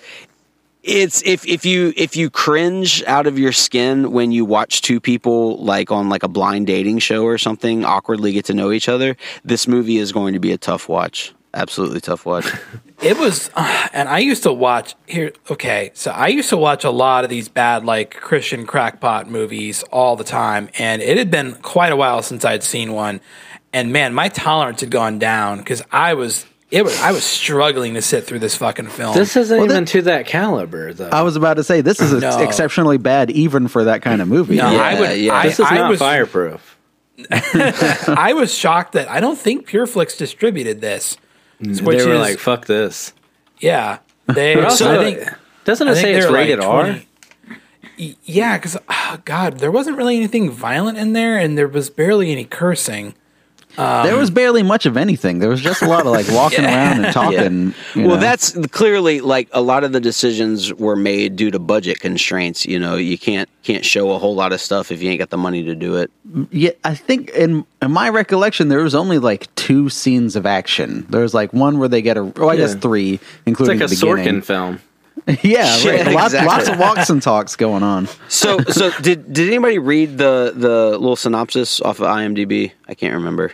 it's if if you if you cringe out of your skin when you watch two people like on like a blind dating show or something awkwardly get to know each other, this movie is going to be a tough watch. Absolutely tough watch. It was, uh, and I used to watch here. Okay, so I used to watch a lot of these bad, like Christian crackpot movies all the time, and it had been quite a while since I'd seen one. And man, my tolerance had gone down because I was, it was, I was struggling to sit through this fucking film. this isn't Well, even that- to that caliber though. I was about to say this is No. exceptionally bad, even for that kind of movie. no, Yeah, I would, yeah. I, this is I not was, fireproof. I was shocked that I don't think PureFlix distributed this. Which they were is, like, "Fuck this." yeah, they. But also, I think, doesn't I it think say it's they're like rated R? Yeah, because oh, God, there wasn't really anything violent in there, and there was barely any cursing. There was barely much of anything. There was just a lot of like walking around and talking. you well, know. that's clearly like a lot of the decisions were made due to budget constraints. You know, you can't can't show a whole lot of stuff if you ain't got the money to do it. Mm, yeah. I think in, in my recollection, there was only like two scenes of action. There was like one where they get a, oh, I guess Yeah. three, It's including like a beginning. Sorkin film. Yeah, Yeah, right. Lots, exactly. lots of walks and talks going on. So so did did anybody read the the little synopsis off of IMDb? I can't remember.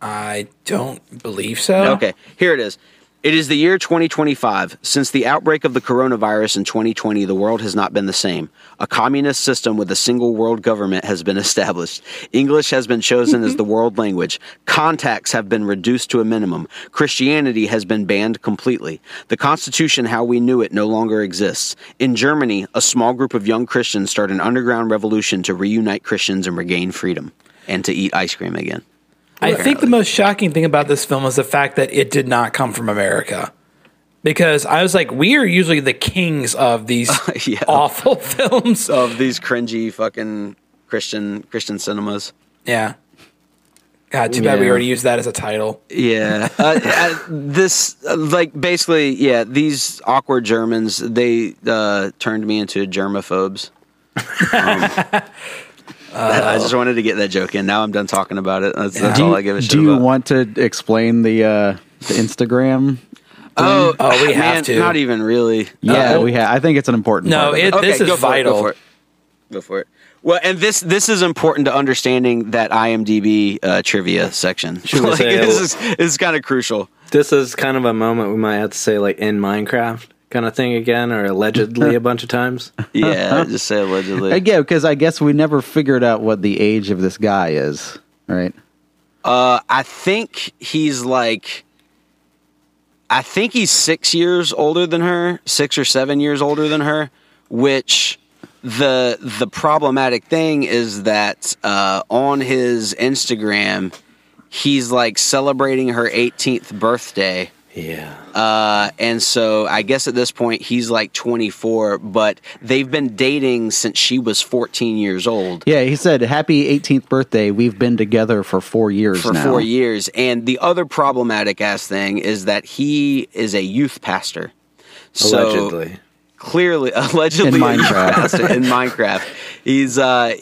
I don't believe so. Okay, here it is. It is the year 2025. Since the outbreak of the coronavirus in 2020, the world has not been the same. A communist system with a single world government has been established. English has been chosen as the mm-hmm. world language. Contacts have been reduced to a minimum. Christianity has been banned completely. The Constitution, how we knew it, no longer exists. In Germany, a small group of young Christians start an underground revolution to reunite Christians and regain freedom and to eat ice cream again. I think the most shocking thing about this film is the fact that it did not come from America. because I was like, we are usually the kings of these Yeah. awful films. of these cringy fucking Christian Christian cinemas. Yeah. God, too bad we already used that as a title. Yeah, uh, uh, this uh, like basically, yeah. These awkward Germans they uh, turned me into germaphobes. Um, I just wanted to get that joke in. Now I'm done talking about it. That's, that's all you, I give a shit do you about. want to explain the uh, the Instagram? oh, Oh, we have man, to. Not even really. Yeah, Uh, we have. I think it's an important. No, part of it- okay, this is go for it, vital. go for it. Go for it. Well, and this this is important to understanding that IMDb uh, trivia section. like, say this a- is this is kind of crucial. This is kind of a moment we might have to say like in Minecraft kind of thing again, or allegedly a bunch of times. Yeah, just say allegedly. Uh, yeah, because I guess we never figured out what the age of this guy is, right? Uh, I think he's like, I think he's six years older than her, six or seven years older than her. Which the the problematic thing is that uh, on his Instagram, he's like celebrating her 18th birthday. Yeah. Uh, and so I guess at this point he's like 24, but they've been dating since she was 14 years old. Yeah, he said, "Happy 18th birthday. We've been together for four years for now." four years. And the other problematic ass thing is that he is a youth pastor. So Allegedly. clearly, allegedly In Minecraft. in Minecraft. He's uh,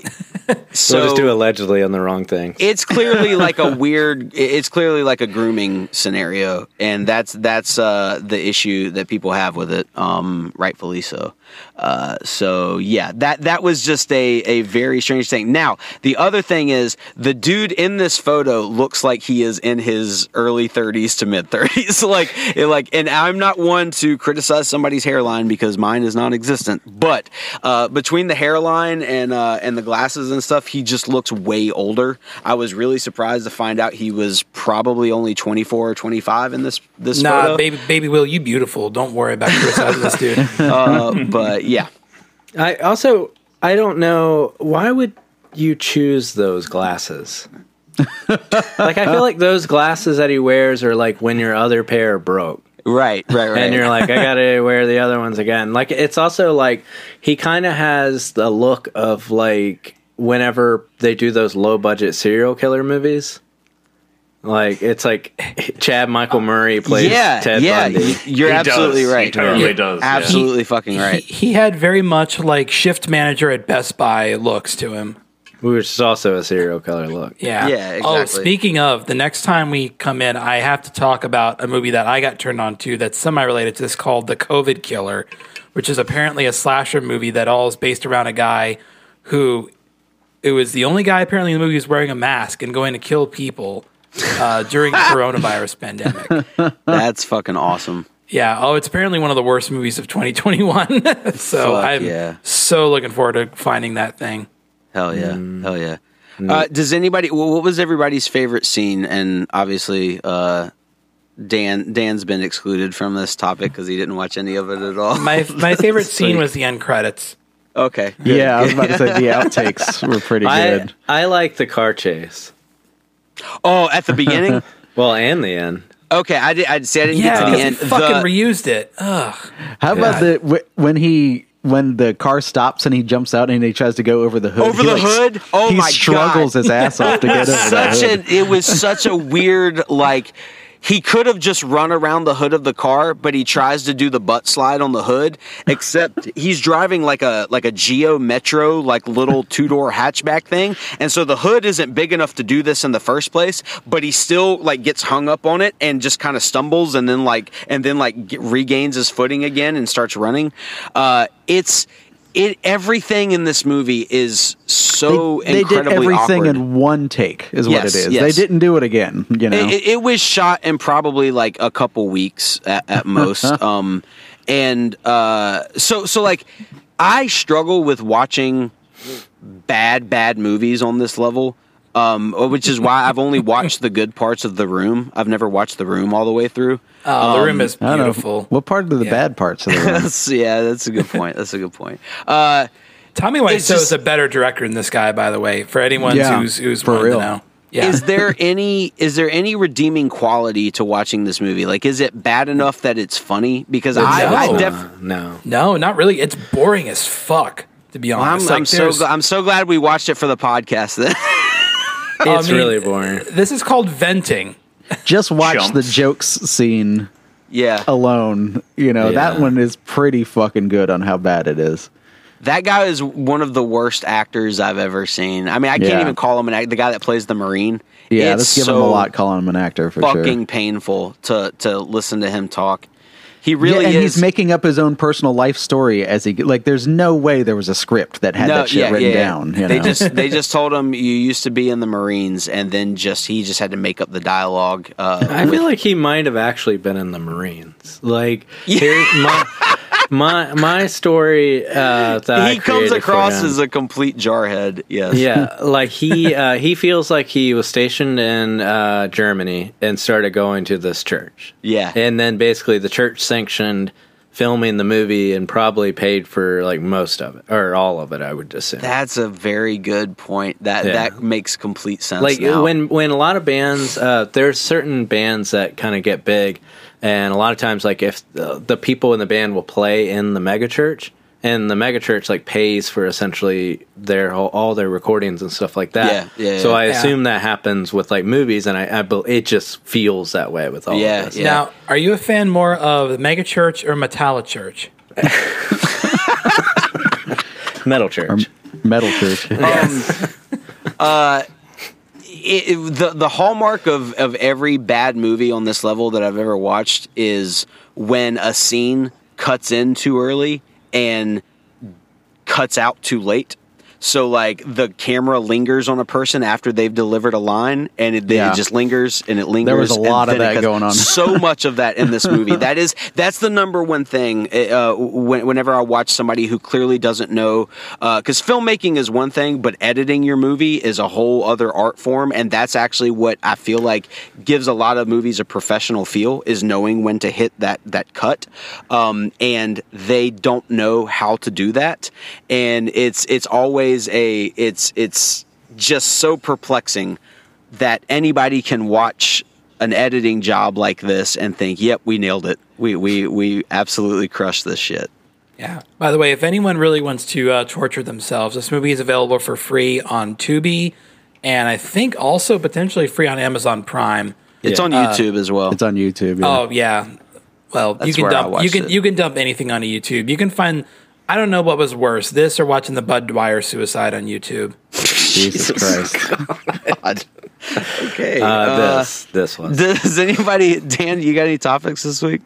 so we'll just do allegedly on the wrong thing. it's clearly like a weird it's clearly like a grooming scenario and that's that's uh the issue that people have with it um rightfully so. Uh so yeah that that was just a a very strange thing. Now the other thing is the dude in this photo looks like he is in his early 30s to mid 30s like it, like and i'm not one to criticize somebody's hairline because mine is non-existent but uh between the hairline and uh and the glasses and stuff he just looks way older i was really surprised to find out he was probably only 24 or 25 in this this Nah, photo baby, baby, Will, you beautiful. Don't worry about criticizing this dude. uh, but yeah I also I don't know why would you choose those glasses. like I feel like those glasses that he wears are like when your other pair broke. right right right and you're like, I gotta wear the other ones again. Like it's also like he kind of has the look of like whenever they do those low budget serial killer movies. Like it's like Chad Michael Murray plays yeah Ted yeah Bundy. y- you're He absolutely does. right He totally Yeah. does. yeah. absolutely fucking right He, he had very much like shift manager at Best Buy looks to him. which is also a serial killer look. Yeah. Yeah, oh, Exactly. Oh, speaking of, the next time we come in, I have to talk about a movie that I got turned on to that's semi related to this called The COVID Killer, which is apparently a slasher movie that all is based around a guy who it was the only guy apparently in the movie who's wearing a mask and going to kill people uh, during the coronavirus pandemic. that's fucking awesome Yeah. Oh, it's apparently one of the worst movies of 2021. so Fuck I'm yeah. so looking forward to finding that thing. Hell yeah, hell yeah. Uh, does anybody? What was everybody's favorite scene? And obviously, uh, Dan Dan's been excluded from this topic because he didn't watch any of it at all. My my favorite scene was the end credits. Okay, good, Yeah, I was about to say the outtakes were pretty good. I like the car chase. Oh, at the beginning. Well, and the end. okay, I did. I see. I didn't Yeah, get to the end. he fucking The- reused it. Ugh. How about the when he when the car stops and he jumps out and he tries to go over the hood? Over he, the like, hood? Oh he my struggles God. his ass off to get over that such hood. an it was such a weird like he could have just run around the hood of the car but he tries to do the butt slide on the hood except he's driving like a like a geo metro like little two-door hatchback thing. And so the hood isn't big enough to do this in the first place but he still like gets hung up on it and just kind of stumbles and then like and then like regains his footing again and starts running. Uh it's it everything in this movie is so they, they did incredibly everything awkward. in one take, is Yes, what it is. yes. They didn't do it again. You know, It, it- it was shot in probably like a couple weeks at, at most. um, and uh, so so like I struggle with watching bad bad movies on this level. Um, which is why I've only watched the good parts of The Room. I've never watched The Room all the way through. Oh, the room is I don't know beautiful. what part of the Yeah. bad parts of the room. That's, yeah, that's a good point. That's a good point. Uh, Tommy It's Wiseau is a better director than this guy, by the way. For anyone Yeah, who's who's for wanted real. to know. Yeah. Is there any is there any redeeming quality to watching this movie? Like, is it bad enough that it's funny? Because I, I No. def- no. no, not really. It's boring as fuck, to be I'm, honest. I'm so gl- I'm so glad we watched it for the podcast. Then It's mean, really boring. This is called venting. Just watch the jokes scene yeah, alone. You know that one is pretty fucking good on how bad it is. that guy is one of the worst actors I've ever seen. I mean, I can't Yeah. even call him an act- the guy that plays the Marine. Yeah, it's let's give so him a lot calling him an actor for fucking sure. painful to to listen to him talk. He really yeah, and is. he's making up his own personal life story as he like. There's no way there was a script that had that shit written down. You they know? just they just told him you used to be in the Marines, and then just he just had to make up the dialogue. Uh, I feel like he might have actually been in the Marines. Like, Yeah. here, my, my my story uh, that he comes across as a complete jarhead. Yes. yeah, like he uh, he feels like he was stationed in uh, Germany and started going to this church. Yeah. and then basically the church sanctioned filming the movie and probably paid for like most of it or all of it. I would assume. That's a very good point. That Yeah. that makes complete sense. like now. when when a lot of bands uh, there's certain bands that kind of get big and a lot of times like if the, the people in the band will play in the megachurch and the megachurch like pays for essentially their whole, all their recordings and stuff like that Yeah, yeah, so yeah. i Yeah. assume that happens with like movies and i, I bel- it just feels that way with all Yeah, of this yeah. Now, are you a fan more of the megachurch or Metallic Church? metal church Metal Church. Um, it, uh, it- the the hallmark of of every bad movie on this level that I've ever watched is when a scene cuts in too early and cuts out too late. So like the camera lingers on a person after they've delivered a line, and it, Yeah. it just lingers and it lingers. There was a lot of that going on. So much of that in this movie. that is that's the number one thing. Uh, whenever I watch somebody who clearly doesn't know, because filmmaking is one thing, but editing your movie is a whole other art form, and that's actually what I feel like gives a lot of movies a professional feel is knowing when to hit that that cut. Um, and they don't know how to do that, and it's it's always a it's it's just so perplexing that anybody can watch an editing job like this and think, "Yep, we nailed it. We we we absolutely crushed this shit." Yeah. By the way, if anyone really wants to uh, torture themselves, this movie is available for free on Tubi, and I think also potentially free on Amazon Prime. It's Yeah. on YouTube as well. It's on YouTube. yeah. Oh yeah. Well, you can dump you watched can it. you can dump anything onto YouTube. You can find I don't know what was worse, this or watching the Bud Dwyer suicide on YouTube. Jesus Christ. okay. uh, uh, this this one does anybody, Dan? You got any topics this week?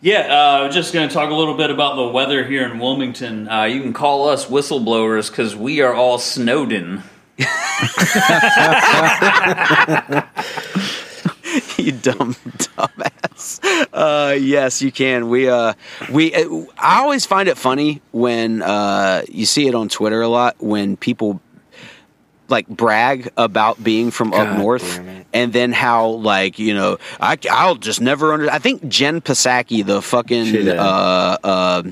Yeah, uh, just going to talk a little bit about the weather here in Wilmington. Uh, you can call us whistleblowers because we are all snowed in. you dumb dumbass. Uh, yes, you can. We uh, we. Uh, I always find it funny when uh, you see it on Twitter a lot when people like brag about being from up north and then how like you know I, i'll just never under i think jen psaki the fucking uh, uh,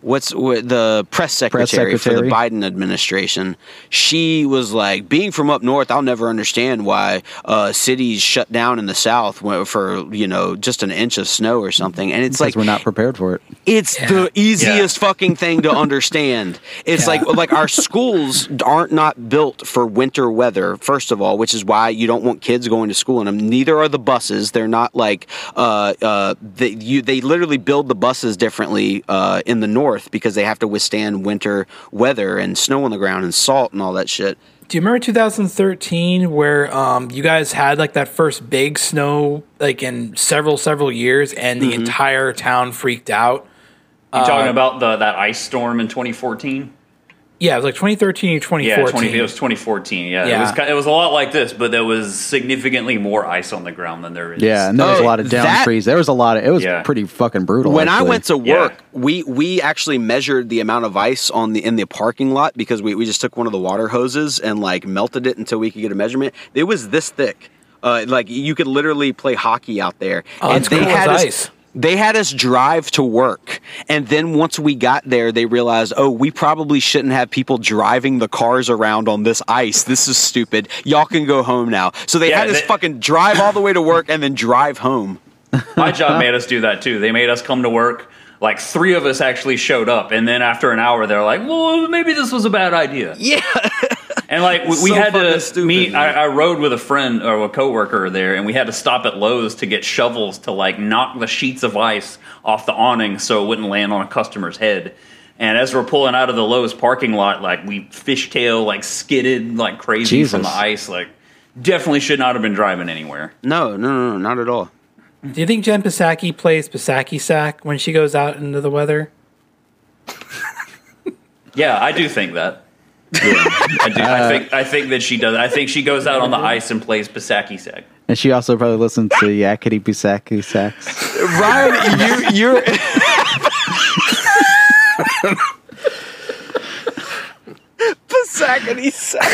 what's what, the press secretary, for the biden administration she was like being from up north i'll never understand why uh, cities shut down in the south for you know just an inch of snow or something and it's Because like we're not prepared for it. it's the easiest fucking thing to understand. It's Yeah. like like our schools aren't not built for winter weather. First of all, which is why you don't want kids going to school in them. Neither are the buses. They're not like uh, uh, they you they literally build the buses differently uh, in the north because they have to withstand winter weather and snow on the ground and salt and all that shit. Do you remember 2013 where um, you guys had like that first big snow like in several several years and the entire town freaked out? You talking about the that ice storm in 2014? Yeah, it was like 2013 or 2014. Yeah, 20, it was 2014. Yeah, it Yeah. was ki- it was a lot like this, but there was significantly more ice on the ground than there is. Yeah, and there was Oh, a lot of down that- freeze. There was a lot of. It was Yeah. pretty fucking brutal. when I went to Yeah. work, we we actually measured the amount of ice on the in the parking lot because we, we just took one of the water hoses and like melted it until we could get a measurement. It was this thick. Uh, like you could literally play hockey out there. Oh, and that's cool as us- ice. They had us drive to work. And then once we got there, they realized, oh, we probably shouldn't have people driving the cars around on this ice. This is stupid. Y'all can go home now. So they Yeah, had us they- fucking drive all the way to work and then drive home. My job made us do that too. They made us come to work. Like three of us actually showed up, and then after an hour, they're like, "Well, maybe this was a bad idea." Yeah. And like we, we So had to stupid, me, man. I, I rode with a friend or a coworker there, and we had to stop at Lowe's to get shovels to like knock the sheets of ice off the awning so it wouldn't land on a customer's head. And as we're pulling out of the Lowe's parking lot, like we fishtail, like skidded like crazy from the ice. Like definitely should not have been driving anywhere. No, no, no, no, not at all. Do you think Jen Psaki plays Psaki sack when she goes out into the weather? Yeah, I do think that. I do. I uh, think I think that she does. I think she goes out on the ice and plays Pisaki sack. And she also probably listens to Yakety Pisaki Sax. Ryan, you, you're. Pisacity sack.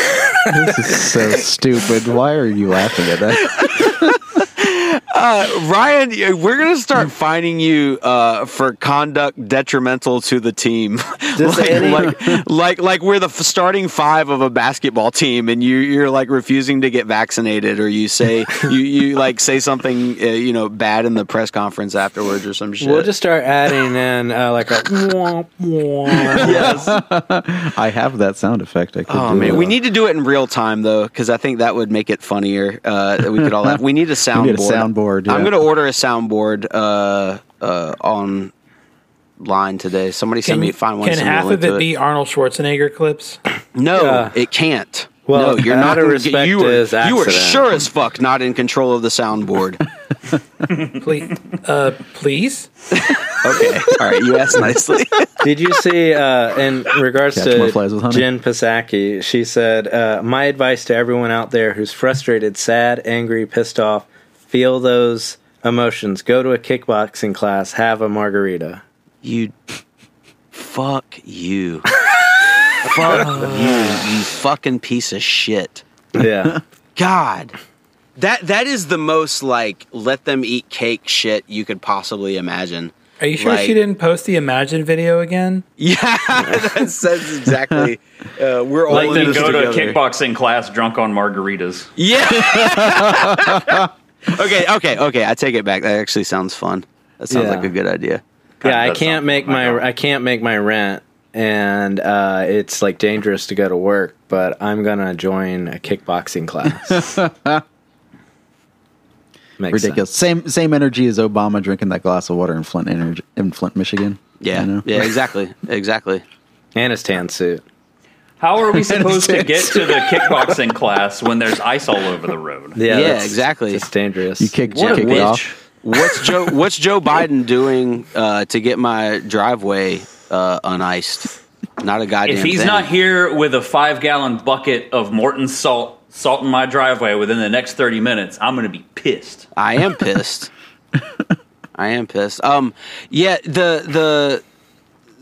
This is so stupid. Why are you laughing at that? Ryan, we're gonna start finding you uh, for conduct detrimental to the team, like, like, like like we're the starting five of a basketball team, and you you're like refusing to get vaccinated, or you say you you like say something uh, you know bad in the press conference afterwards, or some shit. We'll just start adding in uh, like a womp womp. yes. I have that sound effect. I could Oh do man, it. we need to do it in real time though, because I think that would make it funnier. Uh, that we could all have. We need a soundboard. need a soundboard, I'm gonna order a soundboard uh, uh, online today. Somebody send me find one. can send me a half of it to be Arnold Schwarzenegger clips? No, Yeah. it can't. Well, no, you're not. of gonna respect you are, his you are sure as fuck not in control of the soundboard. Please, uh, please. okay, all right. You asked nicely. Did you see uh, in regards Catch to. Jen Psaki? She said, uh, "My advice to everyone out there who's frustrated, sad, angry, pissed off, feel those emotions. Go to a kickboxing class. Have a margarita." You, fuck you. fuck you. You fucking piece of shit. Yeah, God. That that is the most like let them eat cake shit you could possibly imagine. Are you sure Like- she didn't post the Imagine video again? Yeah, that says exactly. Uh, we're all Like in then this go to a kickboxing class drunk on margaritas. Yeah. okay, okay, okay. I take it back. That actually sounds fun. That sounds Yeah. like a good idea. yeah. I can't make my that. I can't make my rent, and uh, it's like dangerous to go to work. But I'm gonna join a kickboxing class. Makes Ridiculous. Same same energy as Obama drinking that glass of water in Flint, energy, in Flint, Michigan. Yeah, You know? yeah, exactly, exactly. sense. And his tan suit. How are we supposed to get to the kickboxing class when there's ice all over the road? Yeah, Yeah, that's- exactly. It's dangerous. You kick, What kick it off. What's Joe? What's Joe Biden doing uh, to get my driveway uh, uniced? Not a goddamn. Thing. If he's thing. not here with a five gallon bucket of Morton salt salt in my driveway within the next 30 minutes, I'm going to be pissed. I am pissed. I am pissed. Um, yeah, the the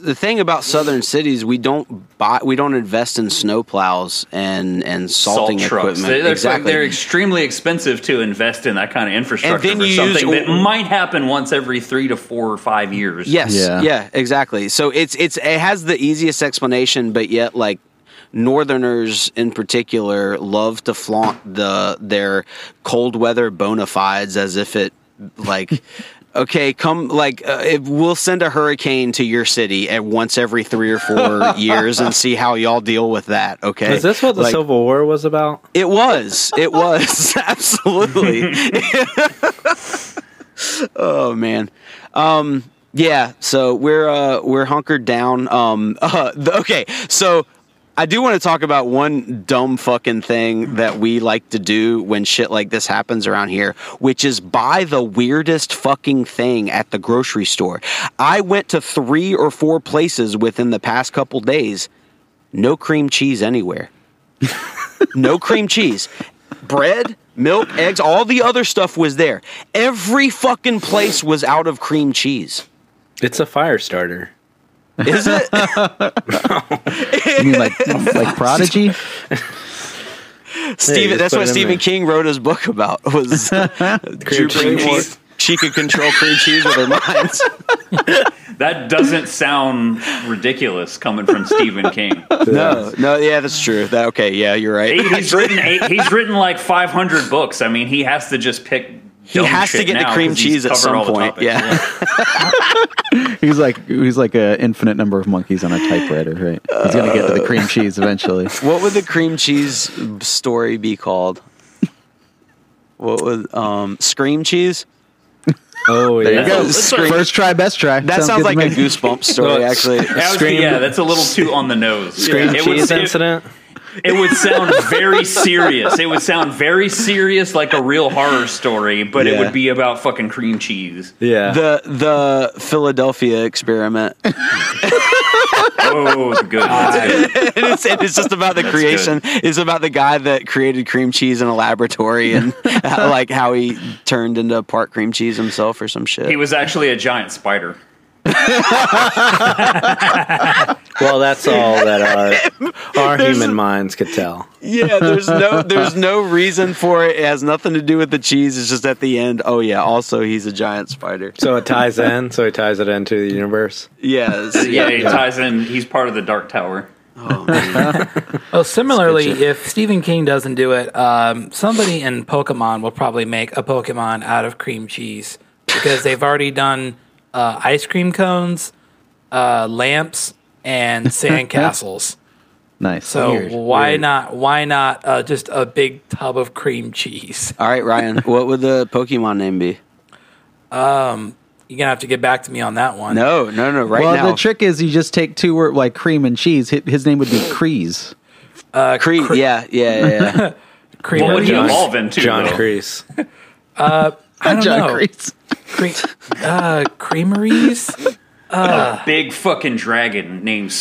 the thing about southern cities, we don't buy, we don't invest in snowplows and and salting Salt trucks. equipment. They- They're, exactly. they're extremely expensive to invest in that kind of infrastructure then for you something use- that might happen once every three to four or five years. Yes. Yeah. Yeah. Exactly. So it's it's it has the easiest explanation, but yet like Northerners in particular love to flaunt the their cold weather bona fides as if it like. Okay, come like uh, if we'll send a hurricane to your city at once every three or four years and see how y'all deal with that. Okay, Is this what the Like, Civil War was about? It was. It was absolutely. oh man. Um, yeah. So we're uh, we're hunkered down. Um, uh, the, okay. So I do want to talk about one dumb fucking thing that we like to do when shit like this happens around here, which is buy the weirdest fucking thing at the grocery store. I went to three or four places within the past couple days. No cream cheese anywhere no cream cheese. Bread, milk, eggs, all the other stuff was there. Every fucking place was out of cream cheese. It's a fire starter. Is it? You mean like like Prodigy? Stephen, that's what Stephen there. King wrote his book about was uh, Cream dripping cheese. she could control cream cheese with her mind. That doesn't sound ridiculous coming from Stephen King. No, no, yeah, that's true. That, okay, yeah, you're right. He- He's written eight, he's written like 500 books. I mean, he has to just pick. He has to get the now cream 'cause he's cheese at some point. topics. Yeah. He's like he's like an infinite number of monkeys on a typewriter, right? He's gonna get to the cream cheese eventually. What would the cream cheese story be called? What would um scream cheese? Oh yeah. There you go. Scream- First try, best try. That sounds, good to like a me. goosebump story, Well, actually. That was- yeah, that's a little too on the nose. Cream it, would, cheese it, incident. it would sound very serious. It would sound very serious, like a real horror story, but it would be about fucking cream cheese. Yeah. The the Philadelphia experiment. Oh, good. Good. and, it's, and it's just about the creation. It's about the guy that created cream cheese in a laboratory and how, like how he turned into part cream cheese himself or some shit. He was actually a giant spider. Well, that's all that our our human minds could tell. yeah, there's no there's no reason for it. It has nothing to do with the cheese. It's just at the end. Oh yeah, also he's a giant spider. So it ties in. So he ties it into the universe. Yes. Yeah, he ties in. He's part of the Dark Tower. Oh. Well, similarly, if Stephen King doesn't do it, um, somebody in Pokemon will probably make a Pokemon out of cream cheese because they've already done uh, ice cream cones, uh, lamps, and sandcastles. Nice. So Weird. why Weird. not? Why not uh, just a big tub of cream cheese? All right, Ryan. What would the Pokemon name be? Um, You're gonna have to get back to me on that one. No, no, no. Right well, now, the trick is you just take two words like cream and cheese. His, his name would be Crease. uh, Creed. Yeah, yeah, yeah. cream. What would he cheese. evolve into? John though? Crease. I don't John know. Crease. Cre- uh, creameries. A big fucking dragon named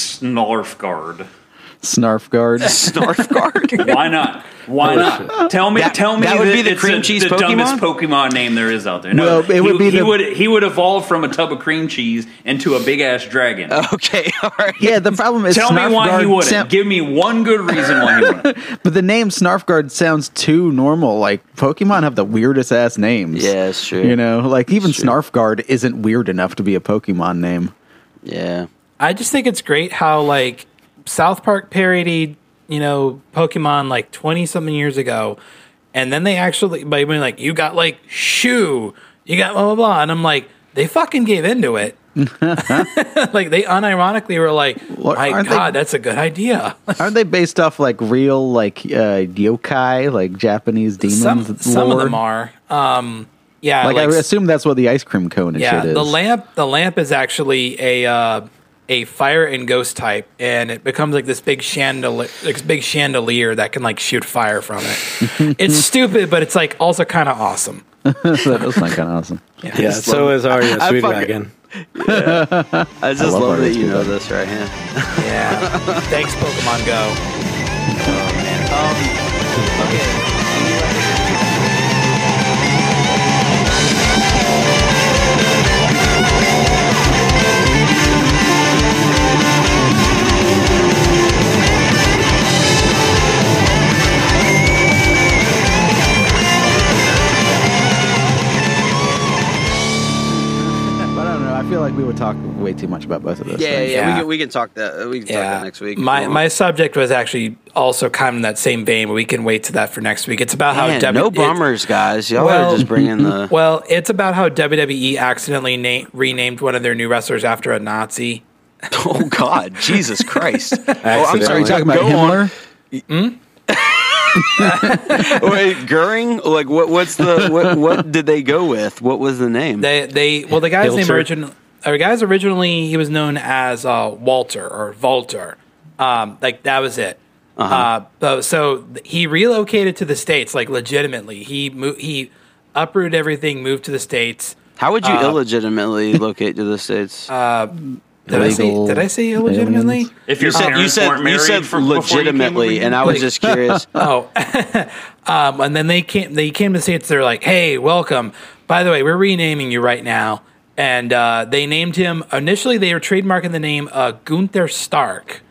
Snarfguard. Snarfguard. Snarfguard. Why not? Why not? Tell me. That- tell me that would be the cream a- cheese the dumbest Pokemon? Pokemon name there is out there. No, Well, it he, would be he the- would he would evolve from a tub of cream cheese into a big ass dragon. okay, all right. yeah, the problem is Tell me why he wouldn't. sound- Give me one good reason why he wouldn't. but the name Snarfguard sounds too normal. Like Pokemon have the weirdest ass names. Yeah, it's true. You know, like even True. Snarfguard isn't weird enough to be a Pokemon name. Yeah. I just think it's great how like South Park parodied, you know, Pokemon like twenty something years ago, and then they actually by being like, you got like shoe, you got blah blah blah, and I'm like, they fucking gave into it. like they unironically were like, my aren't they- god, that's a good idea. Aren't they based off like real like uh, yokai, like Japanese demons? some some of them are. Um, yeah, Like, like, I assume that's what the ice cream cone and yeah. shit is. The lamp, the lamp is actually a uh, a fire and ghost type, and it becomes like this big chandelier, this big chandelier that can like shoot fire from it. it's stupid, but it's like also kind of awesome. that does sound kind of awesome. Yeah. So is Arya I fucking- Sweetwagon. I just love love, that you know this right here. Yeah. Thanks, Pokemon Go. Um, okay. Like we would talk way too much about both of those. Yeah, yeah, things. yeah. We can we can talk that. We can talk that next week. My my subject was actually also kind of in that same vein, but we can wait to that for next week. It's about how Man, W- no it- guys. Y'all Well- are just bringing the. Well, it's about how WWE accidentally na- renamed one of their new wrestlers after a Nazi. oh God, Jesus Christ! oh, I'm sorry. Accidentally. Talking about Go on. Himmler. Hmm? Wait, Goering? Like, what? What's the? What? What did they go with? What was the name? They they well the guy's name originally or guys originally he was known as uh, Walter or Walter. Um, like that was it. uh but, so he relocated to the states like legitimately. He mo- he uprooted everything, moved to the states. How would you uh, illegitimately locate to the states? Did I say did I say illegitimately? aliens. If you said you said you said for, before you legitimately, and I was just curious. Oh, um, and then they came. They came to the states. They're like, "Hey, welcome. By the way, we're renaming you right now." And uh, they named him initially. They were trademarking the name uh, Gunther Stark,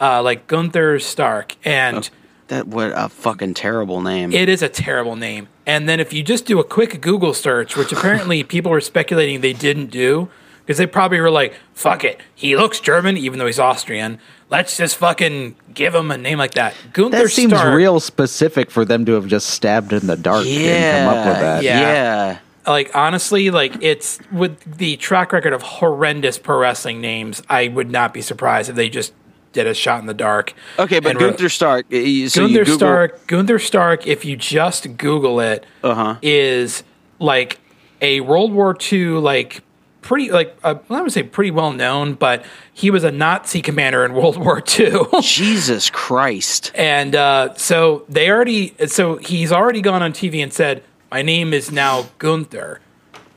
uh, like Gunther Stark, and That what a fucking terrible name. it is a terrible name. And then if you just do a quick Google search, which apparently people are speculating they didn't do, because they probably were like, fuck it, he looks German, even though he's Austrian. Let's just fucking give him a name like that. Gunther That seems Stark, real specific for them to have just stabbed in the dark and come up with that. Yeah. yeah. Like honestly, like it's with the track record of horrendous pro wrestling names, I would not be surprised if they just did a shot in the dark. Okay, but Gunther Stark. uh, So Gunther Google, Stark, Gunther Stark, if you just Google it, Uh-huh. is like a World War II, like pretty, like uh, I would say pretty well known, but he was a Nazi commander in World War II. Jesus Christ. and uh, so they already, so he's already gone on TV and said, "My name is now Gunther."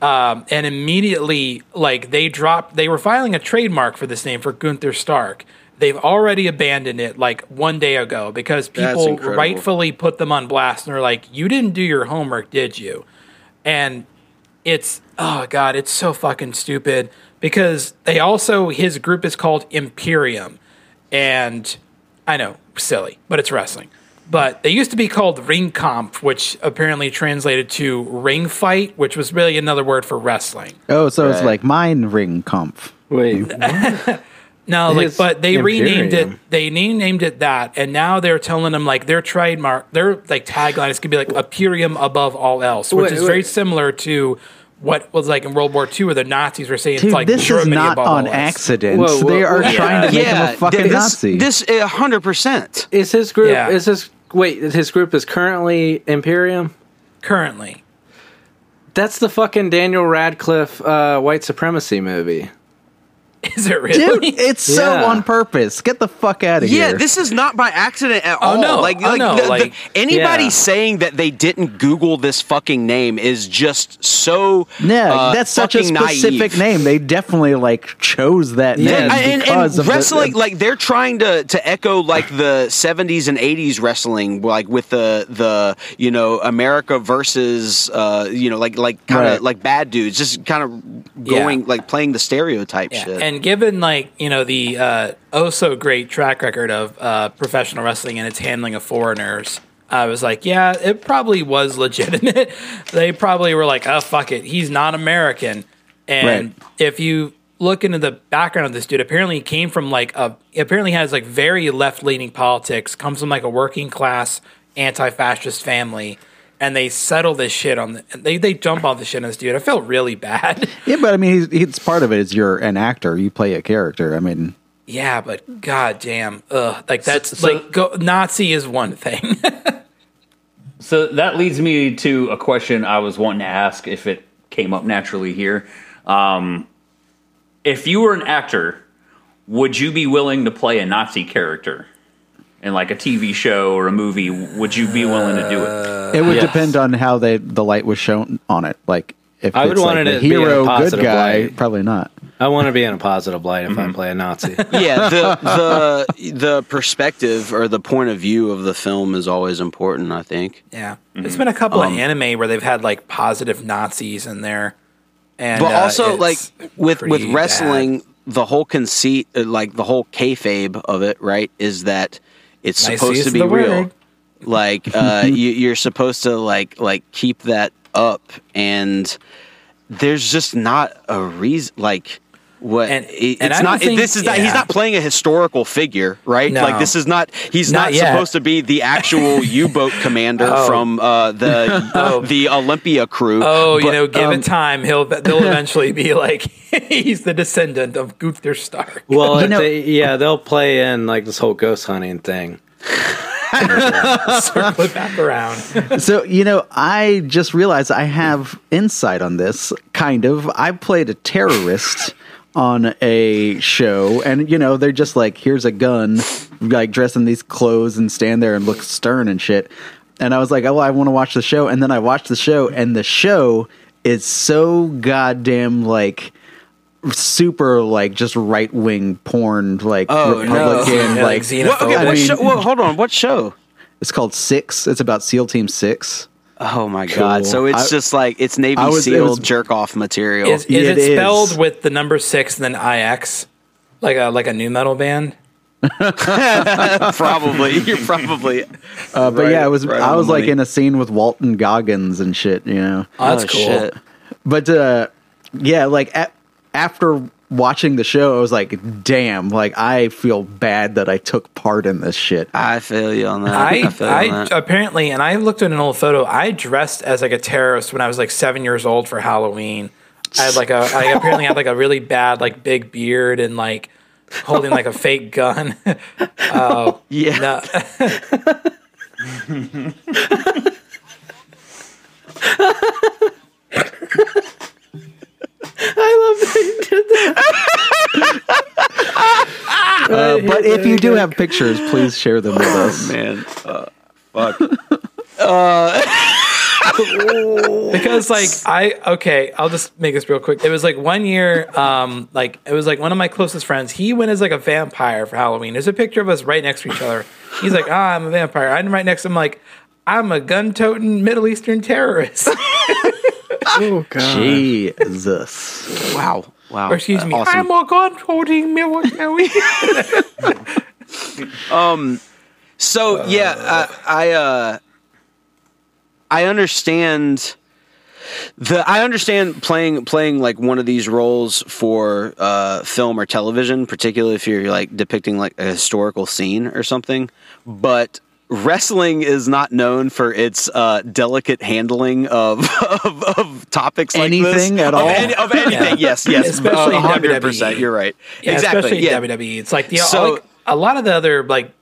Um, and immediately, like they dropped, they were filing a trademark for this name for Gunther Stark. They've already abandoned it like one day ago because people rightfully put them on blast and they're like, "You didn't do your homework, did you?" And it's oh god, it's so fucking stupid because they also his group is called Imperium, and I know silly, but it's wrestling. But they used to be called Ringkampf, which apparently translated to ring fight, which was really another word for wrestling. Oh, so it's like mine ring comp. Wait, No, like, but they renamed it. They renamed it that, and now they're telling them like their trademark, their like tagline is gonna be like Imperium above all else, which Wait, is very similar to what was like in World War II, where the Nazis were saying Dude, it's like this is not above on all accident. Whoa, whoa, they are whoa. trying to make him a fucking this, Nazi. This a hundred percent. is his group? Yeah. Is his wait? His group is currently Imperium. currently. That's the fucking Daniel Radcliffe uh, white supremacy movie. Is it really? Dude, it's so on purpose. Get the fuck out of Yeah, here. Yeah, this is not by accident at all. no. Like, Oh, like, no, the- the- like- anybody Yeah. saying that they didn't Google this fucking name is just so. yeah, uh, that's such a specific naive. name. They definitely like chose that Yeah, name and, and because of the- wrestling, like they're trying to to echo like the '70s and '80s wrestling, like with the the you know America versus uh you know like like kind of Right. like bad dudes, just kind of going Yeah. like playing the stereotype Yeah. shit. And given like you know the uh, oh so great track record of uh, professional wrestling and its handling of foreigners, I was like, yeah, it probably was legitimate. they probably were like, oh fuck it, he's not American. And Right. if you look into the background of this dude, apparently he came from like a apparently has like very left leaning politics, comes from like a working class anti fascist family. And they settle this shit on the. They they jump on the shit on this dude. I felt really bad. yeah, but I mean, he's, he's part of it. Is you're an actor, you play a character. I mean, Yeah, but goddamn, ugh, like that's so- like go, Nazi is one thing. So that leads me to a question I was wanting to ask if it came up naturally here. Um, if you were an actor, would you be willing to play a Nazi character in like a TV show or a movie? Would you be willing to do it? it would yes. depend on how they the light was shown on it. Like if I would it's want like it the to be in a hero, good positive guy, light. probably not. I want to be in a positive light if I play a Nazi. yeah, the the the perspective or the point of view of the film is always important. I think. yeah, there's been a couple Um, of anime where they've had like positive Nazis in there, and but uh, also like with with pretty wrestling the whole conceit uh, like the whole kayfabe of it right is that it's Nice supposed to be real. like uh you, you're supposed to like like keep that up and there's just not a reason like what And- it- and it's I don't think- this is not he's not playing a historical figure right No. like this is not he's Not not, supposed to be the actual u-boat commander Oh. from uh the the olympia crew Oh, you know, given um, time, he'll they'll eventually be like he's the descendant of Gunther Stark. Well, You know- they, yeah, they'll play in like this whole ghost hunting thing. Circle it back around. so you know i just realized i have insight on this kind of i played a terrorist on a show and you know they're just like here's a gun like dress in these clothes and stand there and look stern and shit and i was like oh i want to watch the show and then i watched the show and the show is so goddamn like super like just right wing porn like Oh, republican Yeah, like like xenophobic. What, okay, I what mean- show, well, hold on. What show? it's called six it's about seal team six Oh my god! So it's I- just like it's Navy I was- it SEAL was- jerk off material. Is, is Yeah, it it is. spelled with the number six and then IX, like a like a new metal band? probably. You're probably. Uh, but Right- yeah, I was right I was like money. in a scene with Walton Goggins and shit. You know. Oh, that's Oh, cool. shit. But uh, yeah, like a- after watching the show, I was like, damn, like I feel bad that I took part in this shit. I feel you on that. I, feel I, on that. apparently, and I looked at an old photo. I dressed as like a terrorist when I was like seven years old for Halloween. I had like a, I apparently had like a really bad like big beard and like holding like a fake gun. Oh yeah. no. Uh, but if you do have pictures, please share them with us. Oh, Man, uh, fuck. because like I okay, I'll just make this real quick. It was like one year, um, like it was like one of my closest friends. He went as like a vampire for Halloween. There's a picture of us right next to each other. He's like, ah, I'm a vampire. I'm right next to him, like, I'm a gun toting Middle Eastern terrorist. Oh god. Jesus. Wow. Wow. or excuse me, Awesome. I'm a gun toting um. So yeah, I, I uh, I understand the I understand playing playing like one of these roles for uh, film or television, particularly if you're like depicting like a historical scene or something. But wrestling is not known for its uh, delicate handling of of, of topics like Anything this. at Of all? any- of anything. Yes, yes, Especially in hundred WWE. percent. You're right. Yeah, exactly. especially yeah. in WWE. It's like the So- like, a lot of the other like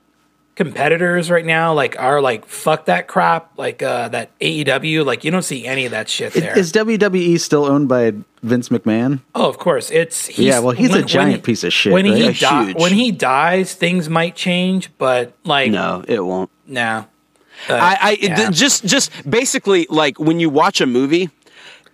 competitors right now like are like fuck that crap like uh that AEW like you don't see any of that shit there. Is WWE still owned by Vince McMahon? oh, of course. It's he's, Yeah, well, he's a giant piece of shit, When he right? Yeah, di- huge. when he dies, things might change, but like No, it won't. nah. Uh, I, I yeah. th- just just basically like when you watch a movie,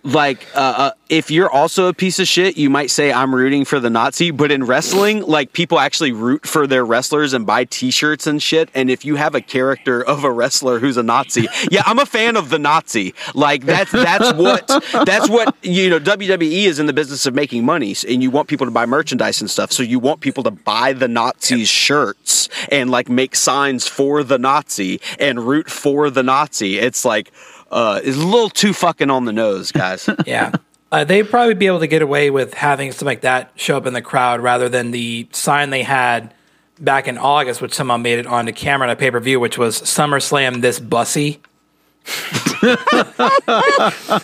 like uh, uh, if you're also a piece of shit, you might say I'm rooting for the Nazi. But in wrestling, like people actually root for their wrestlers and buy T-shirts and shit. And if you have a character of a wrestler who's a Nazi, yeah, I'm a fan of the Nazi. Like that's that's what that's what you know. WWE is in the business of making money, and you want people to buy merchandise and stuff. So you want people to buy the Nazis shirts and like make signs for the Nazi and root for the Nazi. It's like uh, it's a little too fucking on the nose, guys. yeah. Uh, they'd probably be able to get away with having something like that show up in the crowd rather than the sign they had back in August, which somehow made it onto camera on a pay per view, which was SummerSlam this bussy.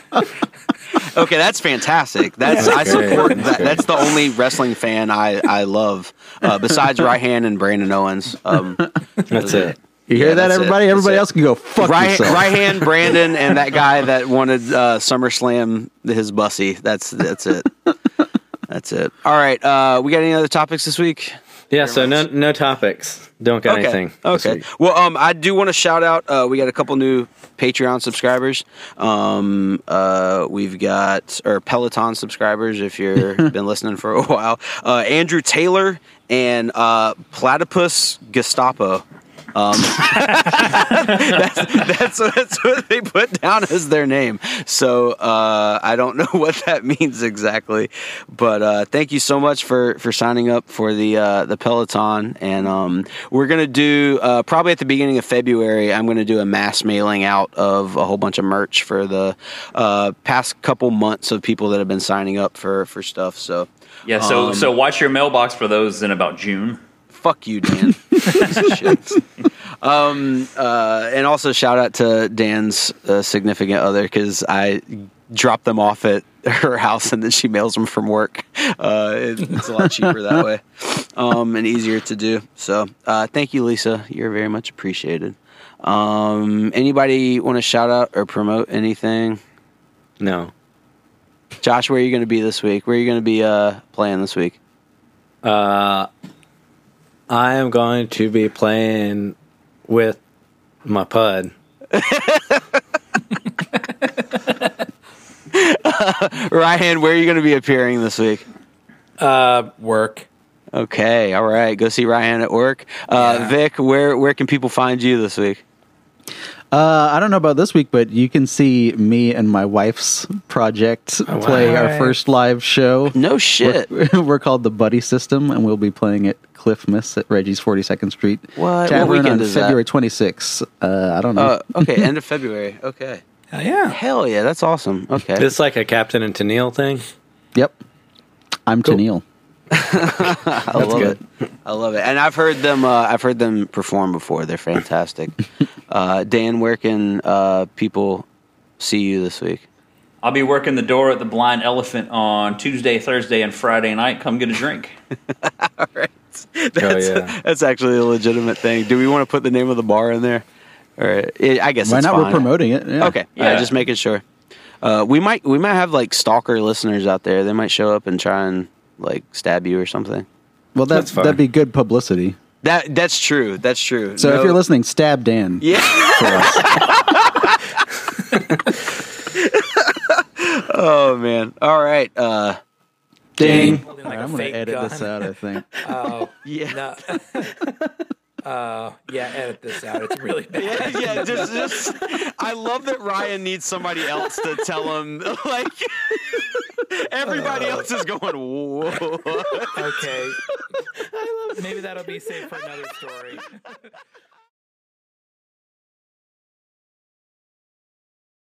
Okay, that's fantastic. That's I support that. That's the only wrestling fan I I love uh, besides Ryan and Brandon Owens. Um, That's it. You Yeah, hear that, that's it. everybody? That's Everybody it. else can go fuck right, yourself. right hand Brandon and that guy that wanted uh, SummerSlam his bussy. That's that's it. That's it. All right. Uh, we got any other topics this week? Yeah, so no no topics. Don't got Okay. anything. Okay. Well, um, I do want to shout out. Uh, we got a couple new Patreon subscribers. Um, uh, we've got or Peloton subscribers. If you've been listening for a while, uh, Andrew Taylor and uh, Platypus Gestapo. Um, that's, that's, what, that's what they put down as their name. So uh, I don't know what that means exactly, but uh, thank you so much for for signing up for the uh, the Peloton, and um, we're gonna do uh, probably at the beginning of February. I'm gonna do a mass mailing out of a whole bunch of merch for the uh, past couple months of people that have been signing up for for stuff. So Yeah, so Um, so watch your mailbox for those in about June. fuck you, Dan. Piece of shit. Um, uh, and also shout out to Dan's uh, significant other because I drop them off at her house and then she mails them from work. Uh, it- it's a lot cheaper that way um, and easier to do. So uh, thank you, Lisa. You're very much appreciated. Um, anybody want to shout out or promote anything? No. Josh, where are you going to be this week? Where are you going to be uh, playing this week? Uh, I am going to be playing with my pud. Ryan, where are you going to be appearing this week? Uh, work. Okay, all right. Go see Ryan at work. Uh, Yeah. Vic, where where can people find you this week? Uh, I don't know about this week, but you can see me and my wife's project Oh, play our first live show. No shit. We're, we're called the Buddy System, and we'll be playing at Cliff Miss at Reggie's 42nd Street What- what Tavern weekend on is that? February 26th. Uh, I don't know. Uh, okay, end of February. Okay. Hell yeah. Hell yeah, that's awesome. Okay. It's like a Captain and Tennille thing. yep. I'm Tennille. I love good. it. I love it. And I've heard them. Uh, I've heard them perform before. They're fantastic. uh, Dan, where can uh, people see you this week? I'll be working the door at the Blind Elephant on Tuesday, Thursday, and Friday night. Come get a drink. All right. That's, yeah. that's actually a legitimate thing. Do we want to put the name of the bar in there? Or I guess Why it's not? fine. We're promoting it. Yeah. Okay, Yeah. yeah, just making sure. Uh, we might we might have like stalker listeners out there. They might show up and try and like stab you or something. Well, That's that's, that'd be good publicity. That that's true. That's true. So No- if you're listening, stab Dan. yeah. oh man. All right. Uh, Ding. Holding like I'm going to edit gun. this out, I think. Oh, yeah. no. uh, yeah, edit this out. It's really bad. Yeah, yeah, just, just I love that Ryan needs somebody else to tell him like everybody else is going whoa. Okay. Maybe that'll be saved for another story.